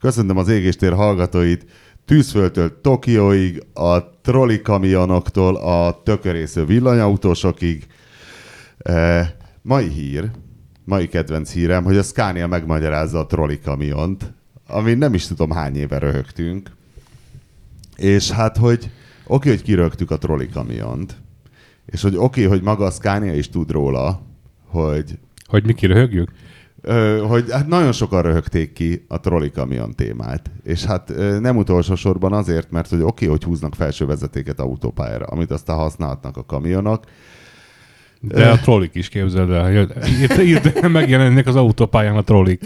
Köszöntöm az égéstér hallgatóit tűzföldtől Tokióig, a troli kamionoktól a tökörésző villanyautósokig. E, mai hír, mai kedvenc hírem, hogy a Scania megmagyarázza a troli kamiont, ami nem is tudom hány éve röhögtünk. És hát, hogy oké, hogy kirögtük a troli kamiont, és hogy oké, hogy maga a Scania is tud róla, hogy Hogy mi kiröhögjük? Ö, hogy hát nagyon sokan röhögték ki a troli kamion témát. És hát ö, nem utolsó sorban azért, mert hogy oké, hogy húznak felső vezetéket autópályára, amit aztán használhatnak a kamionok. De a trollik is képzeld el. itt megjelennek az autópályán a trollik.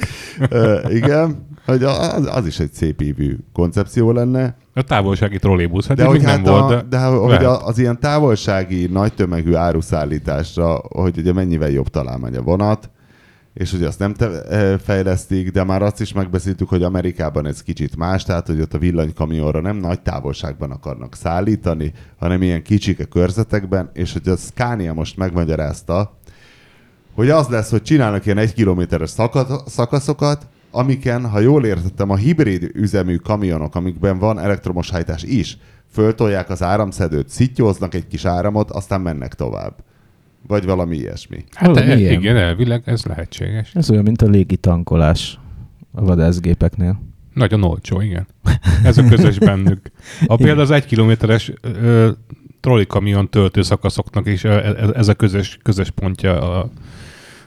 Igen, hogy az, az is egy szép ívű koncepció lenne. A távolsági trollébusz. Hát De hogy, hát nem volt, a, de, de hogy lehet. a, az ilyen távolsági, nagy tömegű áruszállításra, hogy ugye mennyivel jobb találmány a vonat, és hogy azt nem te, eh, fejlesztik, de már azt is megbeszéltük, hogy Amerikában ez kicsit más, tehát hogy ott a villanykamionra nem nagy távolságban akarnak szállítani, hanem ilyen kicsike körzetekben, és hogy a Scania most megmagyarázta, hogy az lesz, hogy csinálnak ilyen egy kilométeres szaka- szakaszokat, amiken, ha jól értettem, a hibrid üzemű kamionok, amikben van elektromos hajtás is, föltolják az áramszedőt, szittyóznak egy kis áramot, aztán mennek tovább. Vagy valami ilyesmi. Hát Valami e, ilyen. igen, elvileg ez lehetséges. Ez olyan, mint a légi tankolás a vadászgépeknél. Nagyon olcsó, igen. Ez a közös bennük. A például az egy kilométeres ö, trollikamion töltőszakaszoknak is ö, ez, ez a közös, közös pontja a,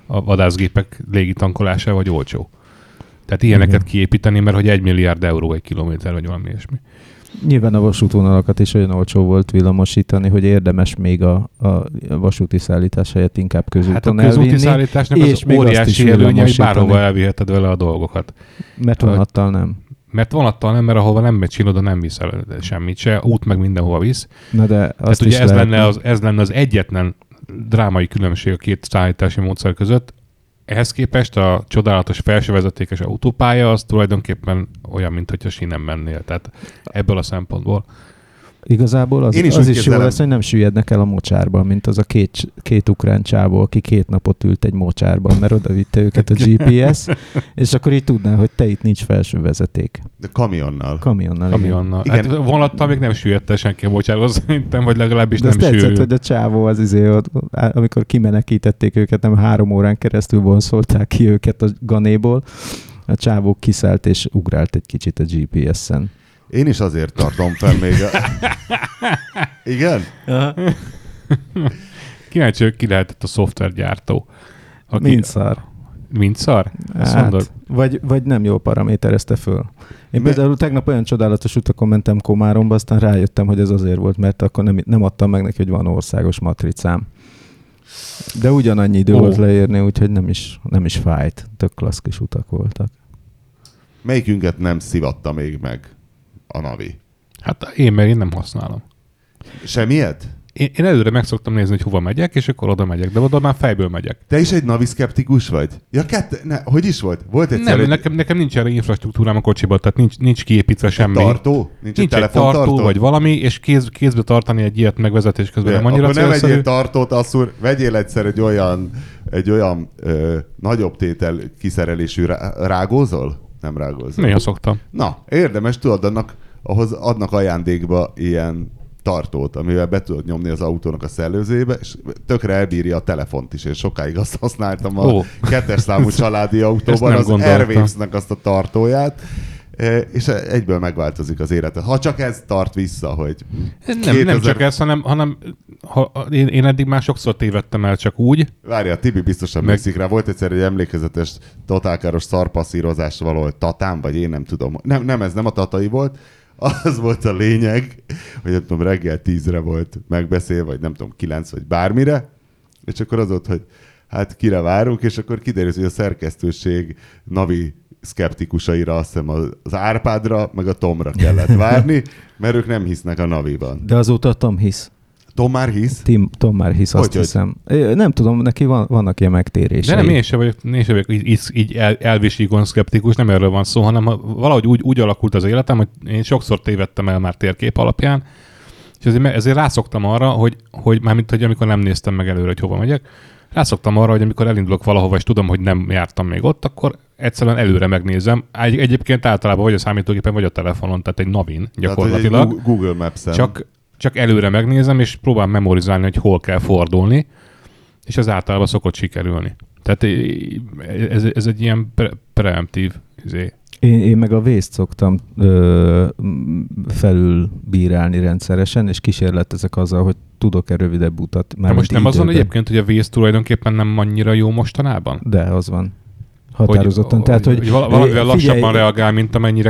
a vadászgépek légitankolása, vagy olcsó. Tehát ilyeneket Igen. kiépíteni, mert hogy egy milliárd euró egy kilométer, vagy valami ilyesmi. Nyilván a vasútvonalakat is olyan olcsó volt villamosítani, hogy érdemes még a, a vasúti szállítás helyett inkább közúton Hát a közúti elvinni, szállításnak és az még is óriási előnye, hogy bárhova elviheted vele a dolgokat. mert vonattal nem. Mert vonattal nem, mert ahova nem megy oda nem viszel semmit se, út meg mindenhova visz. Na de azt Tehát is ugye ez lehet, lenne, az, ez lenne az egyetlen drámai különbség a két szállítási módszer között. Ehhez képest a csodálatos felsővezetékes autópálya az tulajdonképpen olyan, mint hogyha sínen mennél. Tehát ebből a szempontból. Igazából az, Én is az is jó lesz, hogy nem süllyednek el a mocsárban, mint az a két, két ukrán csávó, aki két napot ült egy mocsárban, mert oda vitte őket a GPS, és akkor így tudná, hogy te itt nincs felső vezeték. De kamionnal. Kamionnal. Kamionnal. Igen. Hát vonattal még nem süllyedte senki a bocsánat, szerintem, vagy legalábbis De nem azt tetszett, sűrű. hogy a csávó az izé, amikor kimenekítették őket, nem három órán keresztül vonszolták ki őket a ganéból, a csávó kiszállt és ugrált egy kicsit a GPS-en. Én is azért tartom fel még a... Igen? Kíváncsi, hogy ki lehetett a szoftvergyártó. Aki, Mint szar. Mint szar? Mondod? Hát, vagy, vagy nem jól paraméterezte föl. Én például tegnap olyan csodálatos utakon mentem Komáromba, aztán rájöttem, hogy ez azért volt, mert akkor nem, nem adtam meg neki, hogy van országos matricám. De ugyanannyi idő Ó. volt leérni, úgyhogy nem is, nem is fájt. Tök klassz kis utak voltak. Melyikünket nem szivatta még meg a Navi? Hát én, mert én nem használom. Semmiet? Én, én előre meg szoktam nézni, hogy hova megyek, és akkor oda megyek, de oda már fejből megyek. Te is egy Navi szkeptikus vagy? Ja, kette, ne, hogy is volt? Volt egyszer Nem, egy, nekem, nekem nincs erre infrastruktúrám a kocsiban, tehát nincs, nincs kiépítve egy semmi. tartó? Nincs, Nincs egy egy tartó, telefontartó? vagy valami, és kéz, kézbe tartani egy ilyet megvezetés közben De, nem annyira akkor ne célszerű. vegyél tartót, asszúr, vegyél egyszer egy olyan, egy olyan ö, nagyobb tétel kiszerelésű rá, rágózol? Nem rágózol. Néha szoktam. Na, érdemes, tudod, annak, ahhoz adnak ajándékba ilyen tartót, amivel be tudod nyomni az autónak a szellőzébe, és tökre elbírja a telefont is. Én sokáig azt használtam a Ó. kettes számú családi autóban, az. Airwaves-nek azt a tartóját, és egyből megváltozik az életed. Ha csak ez tart vissza, hogy Nem, nem 2000 csak ez, hanem, hanem ha, én, én eddig már sokszor tévedtem el csak úgy, Várja, Tibi biztosan Meg- meg... rá. Volt egyszer egy emlékezetes totálkáros szarpasszírozás valahol Tatán, vagy én nem tudom. Nem, nem, ez nem a tatai volt. Az volt a lényeg, hogy nem tudom, reggel tízre volt megbeszél, vagy nem tudom, kilenc, vagy bármire, és akkor az volt, hogy hát kire várunk, és akkor kiderül, hogy a szerkesztőség navi szkeptikusaira, azt hiszem az Árpádra, meg a Tomra kellett várni, mert ők nem hisznek a naviban. De azóta Tom hisz. Tom már hisz? Tim, Tom már hisz, azt Hogy, hogy? hiszem. Ö, Nem tudom, neki van, vannak ilyen megtérései. de nem, én sem vagyok, én sem vagyok így, így, el, elvisígon szkeptikus, nem erről van szó, hanem ha valahogy úgy, úgy alakult az életem, hogy én sokszor tévedtem el már térkép alapján, és ezért, ezért rászoktam arra, hogy, hogy mármint, hogy amikor nem néztem meg előre, hogy hova megyek, rászoktam arra, hogy amikor elindulok valahova, és tudom, hogy nem jártam még ott, akkor egyszerűen előre megnézem. Egy, egyébként általában vagy a számítógépen, vagy a telefonon, tehát egy navin gyakorlatilag. Tehát, egy Google Maps-en. Csak, csak előre megnézem, és próbálom memorizálni, hogy hol kell fordulni, és ez általában szokott sikerülni. Tehát ez, ez egy ilyen pre- preemptív izé. Én, én meg a vészt szoktam ö, felülbírálni rendszeresen, és kísérletezek azzal, hogy tudok-e rövidebb utat. Már most nem időben. azon egyébként, hogy a vész tulajdonképpen nem annyira jó mostanában? De, az van. Határozottan. Hogy, Tehát, hogy, hogy valamivel lassabban reagál, mint amennyire,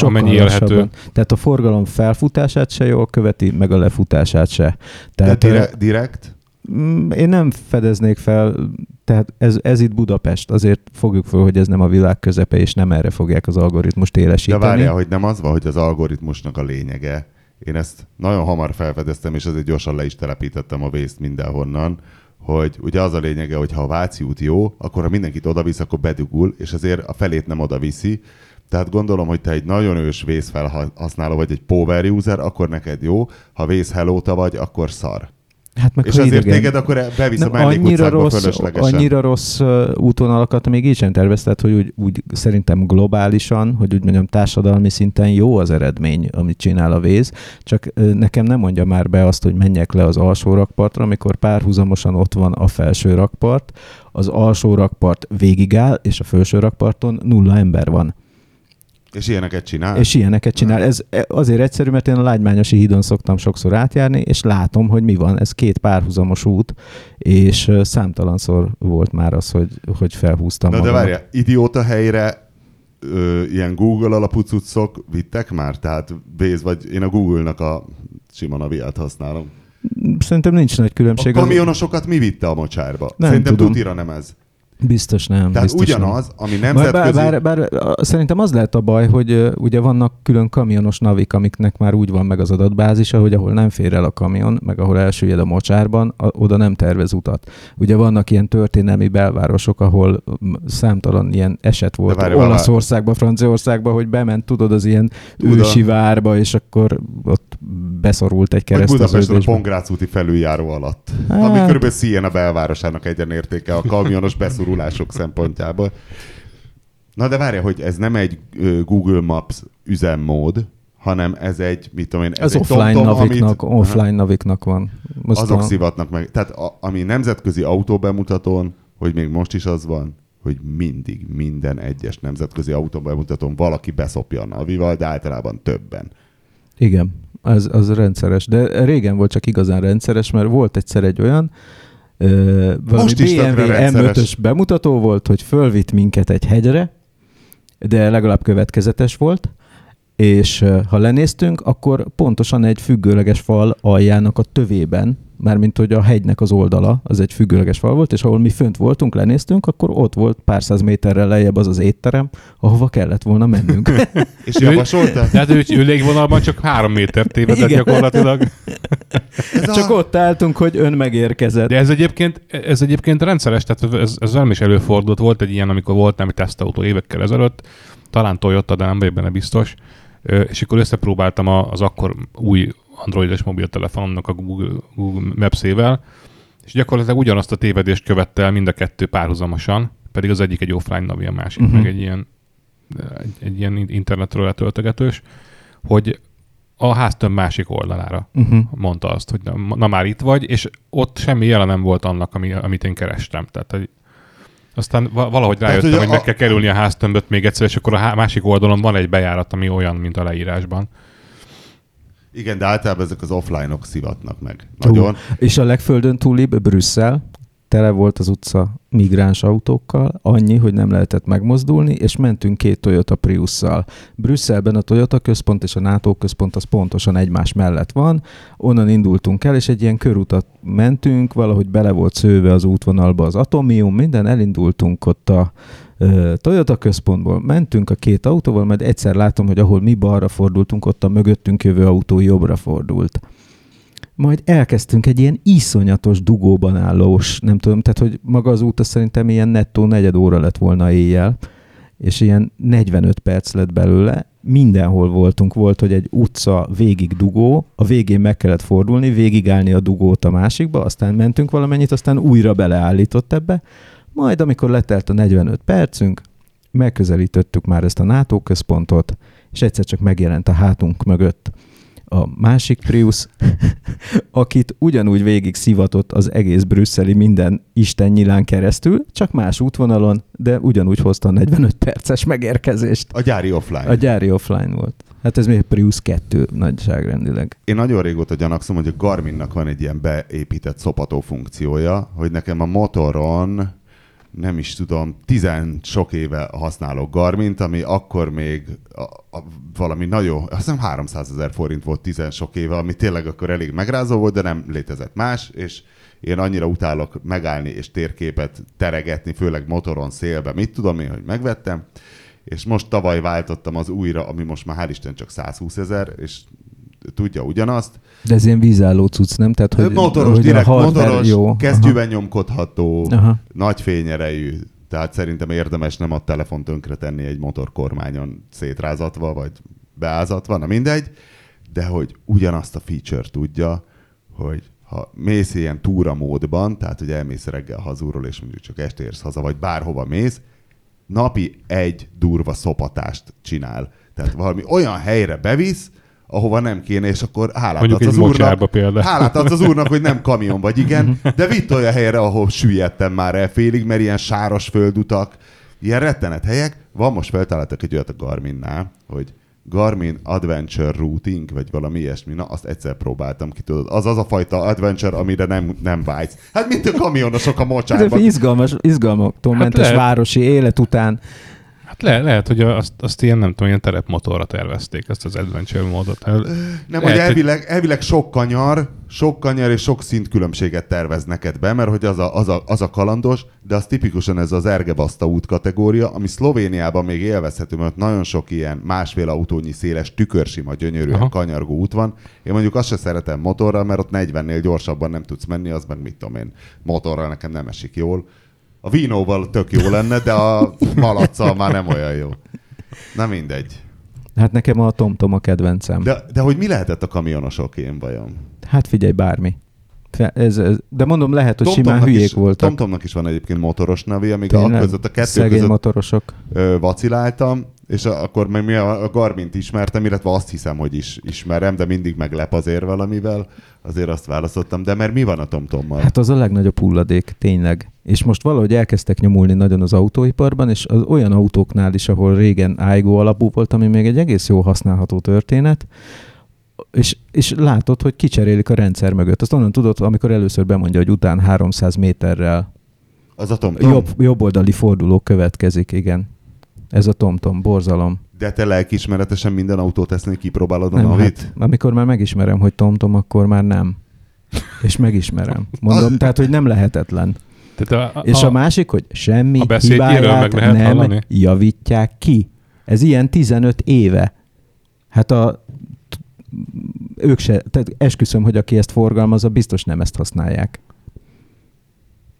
amennyi élhető. Tehát a forgalom felfutását se jól követi, meg a lefutását se. Tehát, De direkt? direkt? Mm, én nem fedeznék fel, tehát ez, ez itt Budapest, azért fogjuk fel, hogy ez nem a világ közepe, és nem erre fogják az algoritmust élesíteni. De várjál, hogy nem az van, hogy az algoritmusnak a lényege. Én ezt nagyon hamar felfedeztem, és azért gyorsan le is telepítettem a vészt mindenhonnan, hogy ugye az a lényege, hogy ha a Váci út jó, akkor ha mindenkit odavisz, akkor bedugul, és azért a felét nem oda viszi. Tehát gondolom, hogy te egy nagyon ős vészfelhasználó vagy egy power user, akkor neked jó, ha vész hello vagy, akkor szar. Hát meg és azért idegen. téged akkor bevisz nem, a annyira rossz. Annyira rossz útvonalakat még így sem tervezted, hogy úgy, úgy szerintem globálisan, hogy úgy mondjam társadalmi szinten jó az eredmény, amit csinál a véz, csak nekem nem mondja már be azt, hogy menjek le az alsó rakpartra, amikor párhuzamosan ott van a felső rakpart, az alsó rakpart végigáll, és a felső rakparton nulla ember van. És ilyeneket csinál? És ilyeneket csinál. Ez azért egyszerű, mert én a Lágymányosi hídon szoktam sokszor átjárni, és látom, hogy mi van. Ez két párhuzamos út, és számtalanszor volt már az, hogy, hogy felhúztam Na de várja, idióta helyre ö, ilyen Google alapú cuccok vittek már? Tehát Béz, vagy én a Google-nak a sima naviát használom. Szerintem nincs nagy különbség. A kamionosokat mi vitte a mocsárba? Nem Szerintem tudom. tutira nem ez. Biztos nem. Tehát biztos ugyanaz, nem. ami nemzetközi... Bár, bár, bár, szerintem az lehet a baj, hogy ugye vannak külön kamionos navik, amiknek már úgy van meg az adatbázisa, hogy ahol nem fér el a kamion, meg ahol elsüllyed a mocsárban, a, oda nem tervez utat. Ugye vannak ilyen történelmi belvárosok, ahol számtalan ilyen eset volt várj, Olaszországban, Franciaországban, hogy bement, tudod, az ilyen Tudom. ősi várba, és akkor ott beszorult egy kereszteződésbe. Budapesten a Pongrác úti felüljáró alatt. Hát... Ami körülbelül Siena belvárosának egyenértéke a kamionos beszorul gurulások szempontjából. Na de várja, hogy ez nem egy Google Maps üzemmód, hanem ez egy, mit tudom én, ez, ez egy offline tom, naviknak, amit, offline naviknak van. Most azok a... szivatnak meg. Tehát a, ami nemzetközi autóbemutatón, hogy még most is az van, hogy mindig minden egyes nemzetközi autóbemutatón valaki beszopja a navival, de általában többen. Igen, az, az rendszeres. De régen volt csak igazán rendszeres, mert volt egyszer egy olyan, valami Most BMW M5-ös bemutató volt, hogy fölvitt minket egy hegyre, de legalább következetes volt, és ha lenéztünk, akkor pontosan egy függőleges fal aljának a tövében mármint hogy a hegynek az oldala, az egy függőleges fal volt, és ahol mi fönt voltunk, lenéztünk, akkor ott volt pár száz méterrel lejjebb az az étterem, ahova kellett volna mennünk. és javasolta? Tehát ő, ő légvonalban csak három méter tévedett Igen. gyakorlatilag. Ez csak a... ott álltunk, hogy ön megérkezett. De ez egyébként, ez egyébként rendszeres, tehát ez, ez velem is előfordult. Volt egy ilyen, amikor volt nem tesztautó évekkel ezelőtt, talán Toyota, de nem vagyok benne biztos, és akkor összepróbáltam az akkor új androides mobiltelefonnak a Google, Google Maps-ével, és gyakorlatilag ugyanazt a tévedést követte el mind a kettő párhuzamosan, pedig az egyik egy offline navi, a másik uh-huh. meg egy ilyen, egy, egy ilyen internetről letöltögetős, hogy a háztömb másik oldalára uh-huh. mondta azt, hogy na, na már itt vagy, és ott semmi jele nem volt annak, ami, amit én kerestem. Tehát hogy aztán valahogy rájöttem, Tehát, hogy, hogy a... meg kell kerülni a háztömböt még egyszer, és akkor a há- másik oldalon van egy bejárat, ami olyan, mint a leírásban. Igen, de általában ezek az offline-ok szivatnak meg. Nagyon. Uh, és a legföldön túlibb Brüsszel, tele volt az utca migráns autókkal, annyi, hogy nem lehetett megmozdulni, és mentünk két Toyota Priusszal. Brüsszelben a Toyota központ és a NATO központ az pontosan egymás mellett van, onnan indultunk el, és egy ilyen körutat mentünk, valahogy bele volt szőve az útvonalba az atomium, minden, elindultunk ott a Toyota központból mentünk a két autóval, majd egyszer látom, hogy ahol mi balra fordultunk, ott a mögöttünk jövő autó jobbra fordult. Majd elkezdtünk egy ilyen iszonyatos dugóban állós, nem tudom, tehát hogy maga az út szerintem ilyen nettó negyed óra lett volna éjjel, és ilyen 45 perc lett belőle, mindenhol voltunk, volt, hogy egy utca végig dugó, a végén meg kellett fordulni, végigállni a dugót a másikba, aztán mentünk valamennyit, aztán újra beleállított ebbe, majd amikor letelt a 45 percünk, megközelítettük már ezt a NATO központot, és egyszer csak megjelent a hátunk mögött a másik Prius, akit ugyanúgy végig szivatott az egész brüsszeli minden Isten nyilán keresztül, csak más útvonalon, de ugyanúgy hozta a 45 perces megérkezést. A gyári offline. A gyári offline volt. Hát ez még Prius 2 nagyságrendileg. Én nagyon régóta gyanakszom, hogy a Garminnak van egy ilyen beépített szopató funkciója, hogy nekem a motoron nem is tudom, tizen sok éve használok Garmint, ami akkor még a, a, valami nagyon, azt hiszem 300 ezer forint volt tizen sok éve, ami tényleg akkor elég megrázó volt, de nem létezett más, és én annyira utálok megállni és térképet teregetni, főleg motoron, szélbe, mit tudom én, hogy megvettem, és most tavaly váltottam az újra, ami most már hál' Isten csak 120 ezer, és tudja ugyanazt. De ez ilyen vízálló cucc, nem? Tehát, hogy, motoros, hogy direkt hardware, motoros, jó. kesztyűben Aha. nyomkodható, Aha. nagy fényerejű. Tehát szerintem érdemes nem a telefon tönkre tenni egy motorkormányon szétrázatva, vagy beázatva, na mindegy, de hogy ugyanazt a feature tudja, hogy ha mész ilyen túra módban, tehát hogy elmész reggel hazúról, és mondjuk csak este érsz haza, vagy bárhova mész, napi egy durva szopatást csinál. Tehát valami olyan helyre bevisz, ahova nem kéne, és akkor hálát adsz az úrnak. Például. Hálát adsz az úrnak, hogy nem kamion vagy, igen, de vitt olyan helyre, ahol süllyedtem már el félig, mert ilyen sáros földutak, ilyen rettenet helyek. Van most feltaláltak egy olyat a Garminnál, hogy Garmin Adventure Routing, vagy valami ilyesmi, na azt egyszer próbáltam ki, tudod. Az az a fajta adventure, amire nem, nem vágysz. Hát mint a kamionosok a mocsárban. Ez izgalmas, izgalmaktól hát mentes lehet. városi élet után le, lehet, hogy azt, azt ilyen, nem tudom, ilyen terepmotorra tervezték, ezt az adventure módot. Nem, lehet, hogy elvileg, elvileg sok kanyar, sok kanyar és sok szintkülönbséget tervez neked be, mert hogy az a, az a, az a kalandos, de az tipikusan ez az Ergebaszta út kategória, ami Szlovéniában még élvezhető, mert nagyon sok ilyen másfél autónyi széles, tükörsima, gyönyörűen Aha. kanyargó út van. Én mondjuk azt se szeretem motorral, mert ott 40-nél gyorsabban nem tudsz menni, az meg mit tudom én, motorral nekem nem esik jól. A vínóval tök jó lenne, de a malacsal már nem olyan jó. Na mindegy. Hát nekem a TomTom a kedvencem. De, de hogy mi lehetett a kamionosok én vajon? Hát figyelj, bármi. Ez, ez, de mondom, lehet, hogy Tom simán hülyék is, voltak. TomTomnak is van egyébként motoros nevi, amíg a között a kettő Szegény között motorosok. Ö, vaciláltam, és akkor meg mi a, a Garmint ismertem, illetve azt hiszem, hogy is ismerem, de mindig meglep azért valamivel, azért azt választottam. De mert mi van a TomTommal? Hát az a legnagyobb hulladék, tényleg. És most valahogy elkezdtek nyomulni nagyon az autóiparban, és az olyan autóknál is, ahol régen Aigo alapú volt, ami még egy egész jó használható történet, és, és látod, hogy kicserélik a rendszer mögött. Azt onnan tudod, amikor először bemondja, hogy után 300 méterrel az a tom, -tom. Jobb, jobb oldali forduló következik, igen. Ez a TomTom, borzalom. De te lelkismeretesen minden autótesznél kipróbálod a nem, navit? Hát, amikor már megismerem, hogy TomTom, akkor már nem. És megismerem. Mondom, tehát, hogy nem lehetetlen. Tehát a, a, és a másik, hogy semmi a hibáját meg nem hallani? javítják ki. Ez ilyen 15 éve. Hát a ők se, tehát esküszöm, hogy aki ezt forgalmazza, biztos nem ezt használják.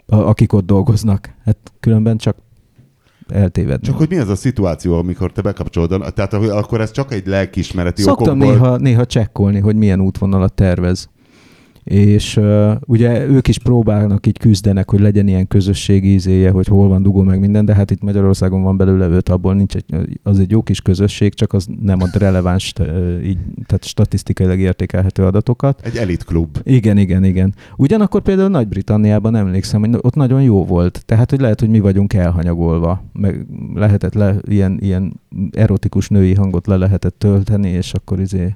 A, akik ott dolgoznak. Hát különben csak eltévedni. Csak hogy mi az a szituáció, amikor te bekapcsolod, tehát akkor ez csak egy lelkismereti Szoktam okokból... néha, néha csekkolni, hogy milyen útvonalat tervez és uh, ugye ők is próbálnak így küzdenek, hogy legyen ilyen közösségi izéje, hogy hol van dugó meg minden, de hát itt Magyarországon van belőle öt, abból nincs egy, az egy jó kis közösség, csak az nem ad releváns, így, tehát statisztikailag értékelhető adatokat. Egy elitklub. Igen, igen, igen. Ugyanakkor például Nagy-Britanniában emlékszem, hogy ott nagyon jó volt, tehát hogy lehet, hogy mi vagyunk elhanyagolva, meg lehetett le, ilyen, ilyen erotikus női hangot le lehetett tölteni, és akkor izé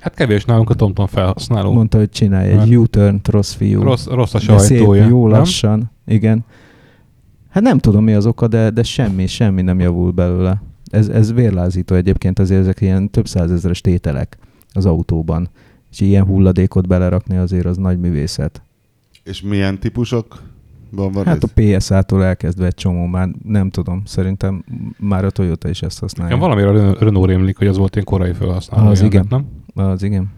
Hát kevés nálunk a TomTom felhasználó. Mondta, hogy csinálj egy U-turn rossz fiú. Rossz, rossz a sajtója. Szép, jó lassan, nem? igen. Hát nem tudom mi az oka, de, de semmi, semmi nem javul belőle. Ez, ez vérlázító egyébként, azért ezek ilyen több százezeres tételek az autóban. És ilyen hulladékot belerakni azért az nagy művészet. És milyen típusok? Van, van hát ez? a PSA-tól elkezdve egy csomó, már nem tudom, szerintem már a Toyota is ezt használja. Igen, valamire Renault rémlik, hogy az volt ilyen korai felhasználó. Az igen. Nem? Az igen.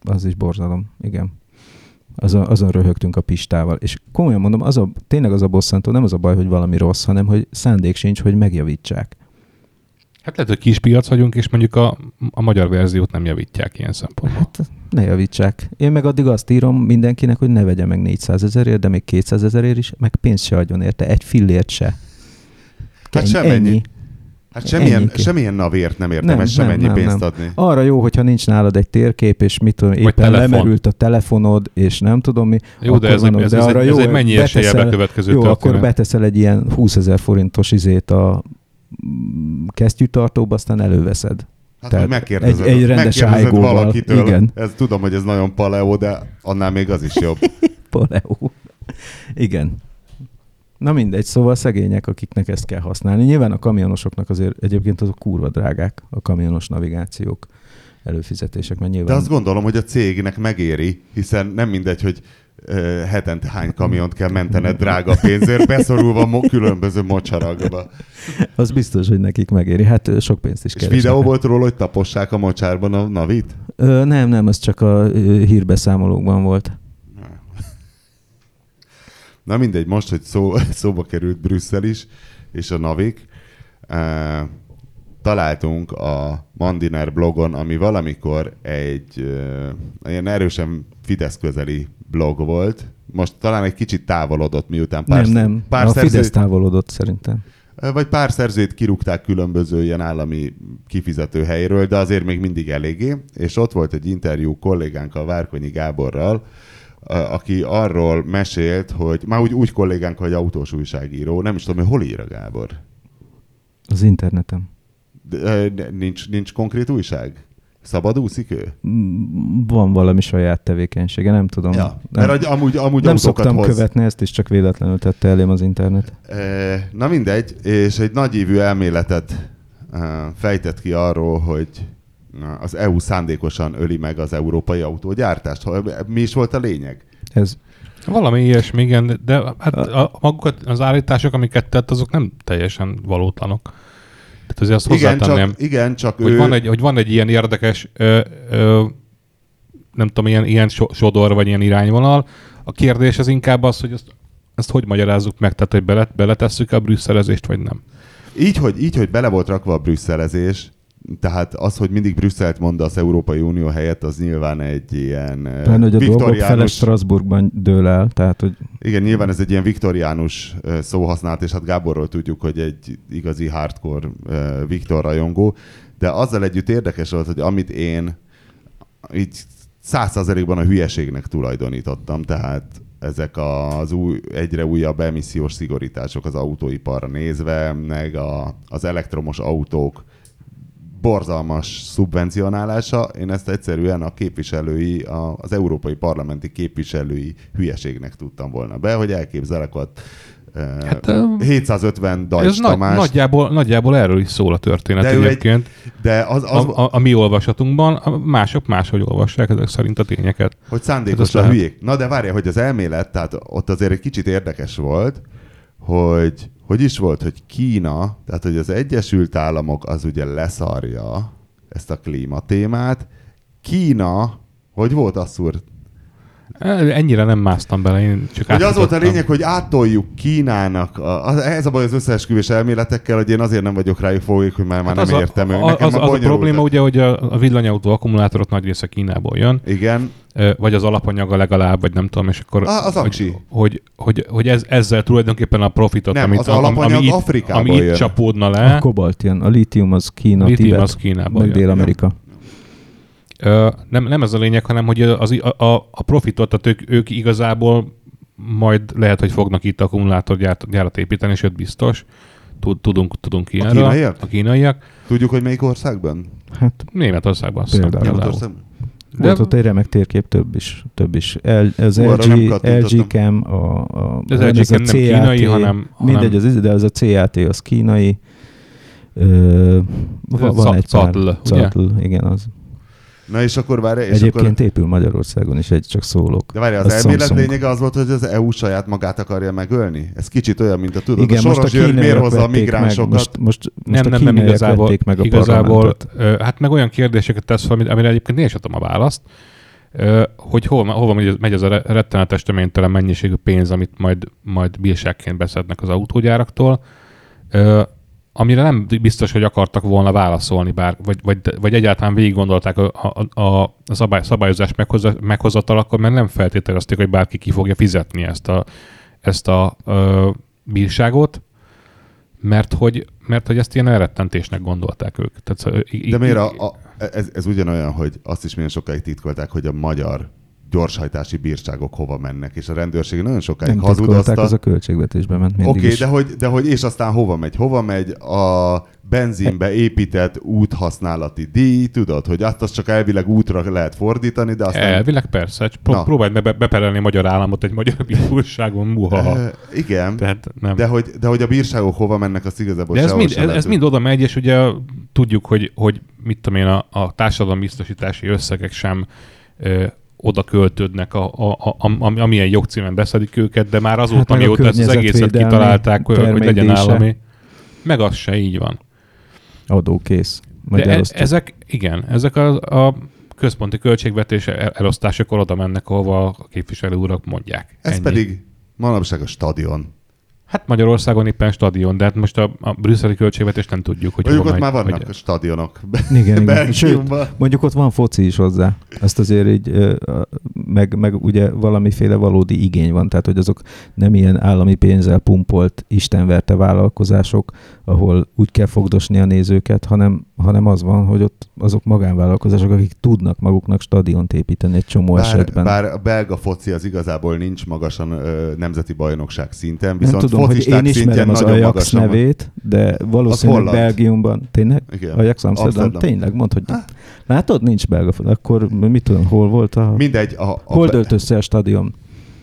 Az is borzalom, igen. Azon, azon röhögtünk a Pistával. És komolyan mondom, az a, tényleg az a bosszantó, nem az a baj, hogy valami rossz, hanem hogy szándék sincs, hogy megjavítsák. Hát lehet, hogy kis piac vagyunk, és mondjuk a, a magyar verziót nem javítják ilyen szempontból. Hát ne javítsák. Én meg addig azt írom mindenkinek, hogy ne vegye meg 400 ezerért, de még 200 ezerért is, meg pénzt se adjon érte, egy fillért se. Hát sem ennyi. ennyi. Hát semmilyen, Ennyi semmilyen navért nem érdemes Nem, sem nem, ennyi nem, pénzt nem. adni. Arra jó, hogyha nincs nálad egy térkép, és mit tudom, éppen telefon. lemerült a telefonod, és nem tudom mi. Jó, de ez, van, ez, de ez, arra ez jó, egy mennyi esélye bekövetkező Jó, történet. akkor beteszel egy ilyen 20 ezer forintos izét a kesztyűtartóba, aztán előveszed. Hát, Tehát hogy megkérdezed, egy- egy rendes megkérdezed valakitől. igen. Ez, tudom, hogy ez nagyon paleó, de annál még az is jobb. Paleo. Igen. Na mindegy, szóval szegények, akiknek ezt kell használni. Nyilván a kamionosoknak azért egyébként azok kurva drágák, a kamionos navigációk, előfizetések, mert nyilván... De azt gondolom, hogy a cégnek megéri, hiszen nem mindegy, hogy hetente hány kamiont kell mentened drága pénzért, beszorulva mo- különböző mocsarakba. Az biztos, hogy nekik megéri. Hát sok pénzt is És keresnek. videó volt róla, hogy tapossák a mocsárban a navit? Ö, nem, nem, ez csak a hírbeszámolókban volt. Na mindegy, most, hogy szó, szóba került Brüsszel is, és a Navik, eh, találtunk a Mandiner blogon, ami valamikor egy eh, ilyen erősen Fidesz közeli blog volt. Most talán egy kicsit távolodott, miután pár, nem, nem. pár a szerzőt, Fidesz távolodott szerintem. eh, vagy pár szerzőt kirúgták különböző ilyen állami kifizető helyről, de azért még mindig eléggé. És ott volt egy interjú kollégánkkal, Várkonyi Gáborral, aki arról mesélt, hogy már úgy, úgy kollégánk, hogy autós újságíró, nem is tudom, hogy hol ír a Gábor. Az interneten. De, nincs, nincs konkrét újság? Szabad úszik ő? Mm, Van valami saját tevékenysége, nem tudom. Ja, nem, mert amúgy, amúgy nem szoktam hoz. követni ezt, is csak véletlenül tette elém az internet. Na mindegy, és egy nagyívű elméletet fejtett ki arról, hogy az EU szándékosan öli meg az európai autógyártást. Mi is volt a lényeg? Ez Valami ilyesmi, igen, de hát a, magukat, az állítások, amiket tett, azok nem teljesen valótlanok. Tehát azért azt Igen hozzátenném, csak, igen, csak hogy, ő... van egy, hogy van egy ilyen érdekes, ö, ö, nem tudom, ilyen, ilyen so, sodor, vagy ilyen irányvonal. A kérdés az inkább az, hogy ezt, ezt hogy magyarázzuk meg, tehát hogy bele, beletesszük a brüsszelezést, vagy nem. Így hogy, így, hogy bele volt rakva a brüsszelezés, tehát az, hogy mindig Brüsszelt mond az Európai Unió helyett, az nyilván egy ilyen eh, Pláne, hogy a dolgok fele viktoriánus... Strasbourgban dől el, tehát hogy Igen, nyilván ez egy ilyen viktoriánus eh, szóhasználat, és hát Gáborról tudjuk, hogy egy igazi hardcore eh, Viktor rajongó, de azzal együtt érdekes volt, hogy amit én így százszázalékban a hülyeségnek tulajdonítottam, tehát ezek az új, egyre újabb emissziós szigorítások az autóiparra nézve, meg a, az elektromos autók borzalmas szubvencionálása, én ezt egyszerűen a képviselői, a, az európai parlamenti képviselői hülyeségnek tudtam volna be, hogy elképzelek ott Hát, hát, ö, 750 Dajcs Ez nagy, Tamás, nagyjából, nagyjából erről is szól a történet De ő egy- egyébként. de az, az, A, a, a mi olvasatunkban, a mások máshogy olvassák ezek szerint a tényeket. hogy Hát szándékosan azt lehet. hülyék. Na de várja, hogy az elmélet, tehát ott azért egy kicsit érdekes volt, hogy hogy is volt, hogy Kína, tehát hogy az Egyesült Államok az ugye leszarja ezt a klímatémát, Kína, hogy volt asszúr? Ennyire nem másztam bele, én csak Hogy az volt a lényeg, hogy áttoljuk Kínának, a, az, ez a baj az összeesküvés elméletekkel, hogy én azért nem vagyok rájuk fogék, hogy már, már Hát nem az értem. a, ők. a, Nekem az, már az a probléma ugye, hogy a, a villanyautó akkumulátorok nagy része Kínából jön, Igen, vagy az alapanyaga legalább, vagy nem tudom, és akkor... Ah, az hogy, aksi. hogy, hogy, hogy ez, ezzel tulajdonképpen a profitot, Nem, amit, az alapanyag ami, itt, Afrikából ami itt jön. csapódna a le, kobalt jön, a lítium az Kína, a litium Tibet, az Kínából meg jön. Dél-Amerika. Ö, nem, nem ez a lényeg, hanem hogy az, a, a, a profitot, tehát ők, ők igazából majd lehet, hogy fognak itt akkumulátorgyárat építeni, sőt biztos. Tud- Tudunk, tudunk ilyenről. kínaiak? A kínaiak. tudjuk, hogy melyik országban? Hát Németországban Például. Németországban? De- volt ott egy remek térkép, több is. Több is. El, az Hú, LG. LG Cam, a, a, az ez LG a Cam nem kínai, hanem- Mindegy, hanem- az, de az a CAT az kínai. Ö, van, Ez van egy pár. Zatl, ugye? Zatl, igen, az. Na és akkor várj, és Egyébként akkor... épül Magyarországon is, egy csak szólok. De várj, az, A elmélet Samsung. lényege az volt, hogy az EU saját magát akarja megölni? Ez kicsit olyan, mint a tudod, Igen, a most a Soros György miért hozza a vették meg, migránsokat? most, most, most Nem, a nem, nem, igazából, meg a igazából ö, hát meg olyan kérdéseket tesz fel, amire egyébként én sem tudom a választ, ö, hogy hova, hova megy, az a re- rettenetes töménytelen mennyiségű pénz, amit majd, majd bírságként beszednek az autógyáraktól, ö, amire nem biztos, hogy akartak volna válaszolni, bár, vagy, vagy, vagy egyáltalán végig gondolták a, a, a, szabály, szabályozás meghoza, meghozatalakor, mert nem feltételezték, hogy bárki ki fogja fizetni ezt a, ezt a ö, bírságot, mert hogy, mert hogy ezt ilyen elrettentésnek gondolták ők. Tehát, De miért a, a, ez, ez ugyanolyan, hogy azt is milyen sokáig titkolták, hogy a magyar gyorshajtási bírságok hova mennek, és a rendőrség nagyon sokáig Nem hazudozta. az a költségvetésbe ment mindig Oké, okay, is. de hogy, de hogy és aztán hova megy? Hova megy a benzinbe épített úthasználati díj? Tudod, hogy azt, azt csak elvileg útra lehet fordítani, de aztán... Elvileg persze. Pró- próbálj meg be- beperelni a magyar államot egy magyar bíróságon, muha. Ö, igen, Tehát nem. de hogy, de hogy a bírságok hova mennek, azt igazából De ez mind, ez, ez mind oda megy, és ugye tudjuk, hogy, hogy mit tudom én, a, a társadalombiztosítási összegek sem ö, oda költődnek, a, a, a, a, amilyen jogcímen beszedik őket, de már azóta, Hát meg a mióta ezt az egészet kitalálták, hogy hogy legyen állami, meg az se így van. Adókész. Majd De e, elosztjuk. ezek, igen, ezek a, a központi költségvetés el- elosztásokor oda mennek, ahova a képviselő urak mondják. Ez Ennyi. pedig manapság a stadion. Hát Magyarországon éppen stadion, de hát most a, a brüsszeli költségvetést nem tudjuk, hogy Mondjuk ott már vannak hogy- a stadionok. Igen, igen. Sőt, mondjuk ott van foci is hozzá. Ezt azért így, meg, meg ugye valamiféle valódi igény van, tehát hogy azok nem ilyen állami pénzzel pumpolt, istenverte vállalkozások, ahol úgy kell fogdosni a nézőket, hanem, hanem az van, hogy ott azok magánvállalkozások, akik tudnak maguknak stadiont építeni egy csomó Bár, esetben. bár a belga foci az igazából nincs magasan ö, nemzeti bajnokság szinten, nem viszont tudom, hogy én ismerem az Ajax nevét, de valószínűleg. Belgiumban, tényleg? Igen. Ajax Amsterdam, Amsterdam. tényleg, mondd, hogy Há. látod, nincs belga, akkor mit tudom, hol volt a... Mindegy, a, a, Hol dölt össze a stadion?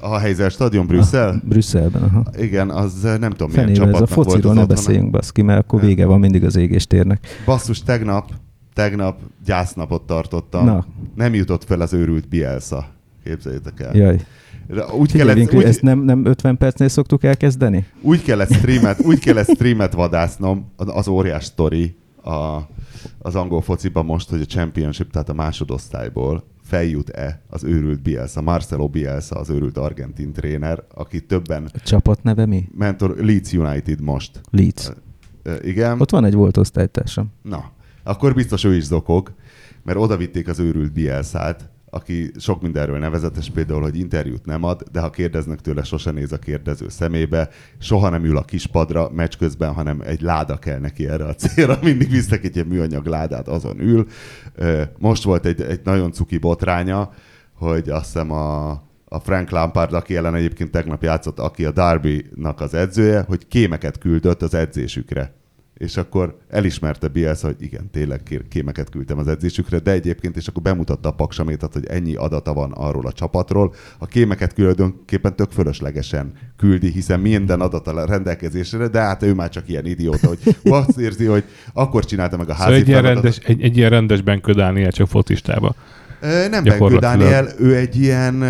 a Heiser stadion Brüsszel? Ah, Brüsszelben, aha. Igen, az eh, nem tudom milyen Fenével ez a csapatnak volt fociról az ne beszéljünk, baszki, mert akkor vége van mindig az égéstérnek. Basszus, tegnap, tegnap gyásznapot tartottam. Na. Nem jutott fel az őrült Bielsa. Képzeljétek el. Jaj. Úgy Figyelj, kellett, Vinkli, úgy, ezt nem, nem 50 percnél szoktuk elkezdeni? úgy kellett streamet, úgy kellett streamet vadásznom, az, óriás sztori a, az angol fociban most, hogy a championship, tehát a másodosztályból feljut-e az őrült Bielsa, Marcelo Bielsa, az őrült argentin tréner, aki többen A csapat neve mi? mentor Leeds United most. Leeds. Ö, Igen. Ott van egy volt osztálytársam. Na, akkor biztos ő is zokog, mert oda vitték az őrült Bielszát, aki sok mindenről nevezetes, például, hogy interjút nem ad, de ha kérdeznek tőle, sose néz a kérdező szemébe, soha nem ül a kispadra meccs közben, hanem egy láda kell neki erre a célra, mindig visznek egy ilyen műanyag ládát, azon ül. Most volt egy, egy nagyon cuki botránya, hogy azt hiszem a, a Frank Lampard, aki ellen egyébként tegnap játszott, aki a Derby-nak az edzője, hogy kémeket küldött az edzésükre. És akkor elismerte Bielsa, hogy igen, tényleg kémeket küldtem az edzésükre, de egyébként, és akkor bemutatta a paksamétat, hogy ennyi adata van arról a csapatról. A kémeket különképpen tök fölöslegesen küldi, hiszen minden adat a rendelkezésre, de hát ő már csak ilyen idióta, hogy azt érzi, hogy akkor csinálta meg a házi Szóval egy ilyen, rendes, egy, egy ilyen rendesben ködálni csak focistába. Nem. Benkő Dániel, ő egy ilyen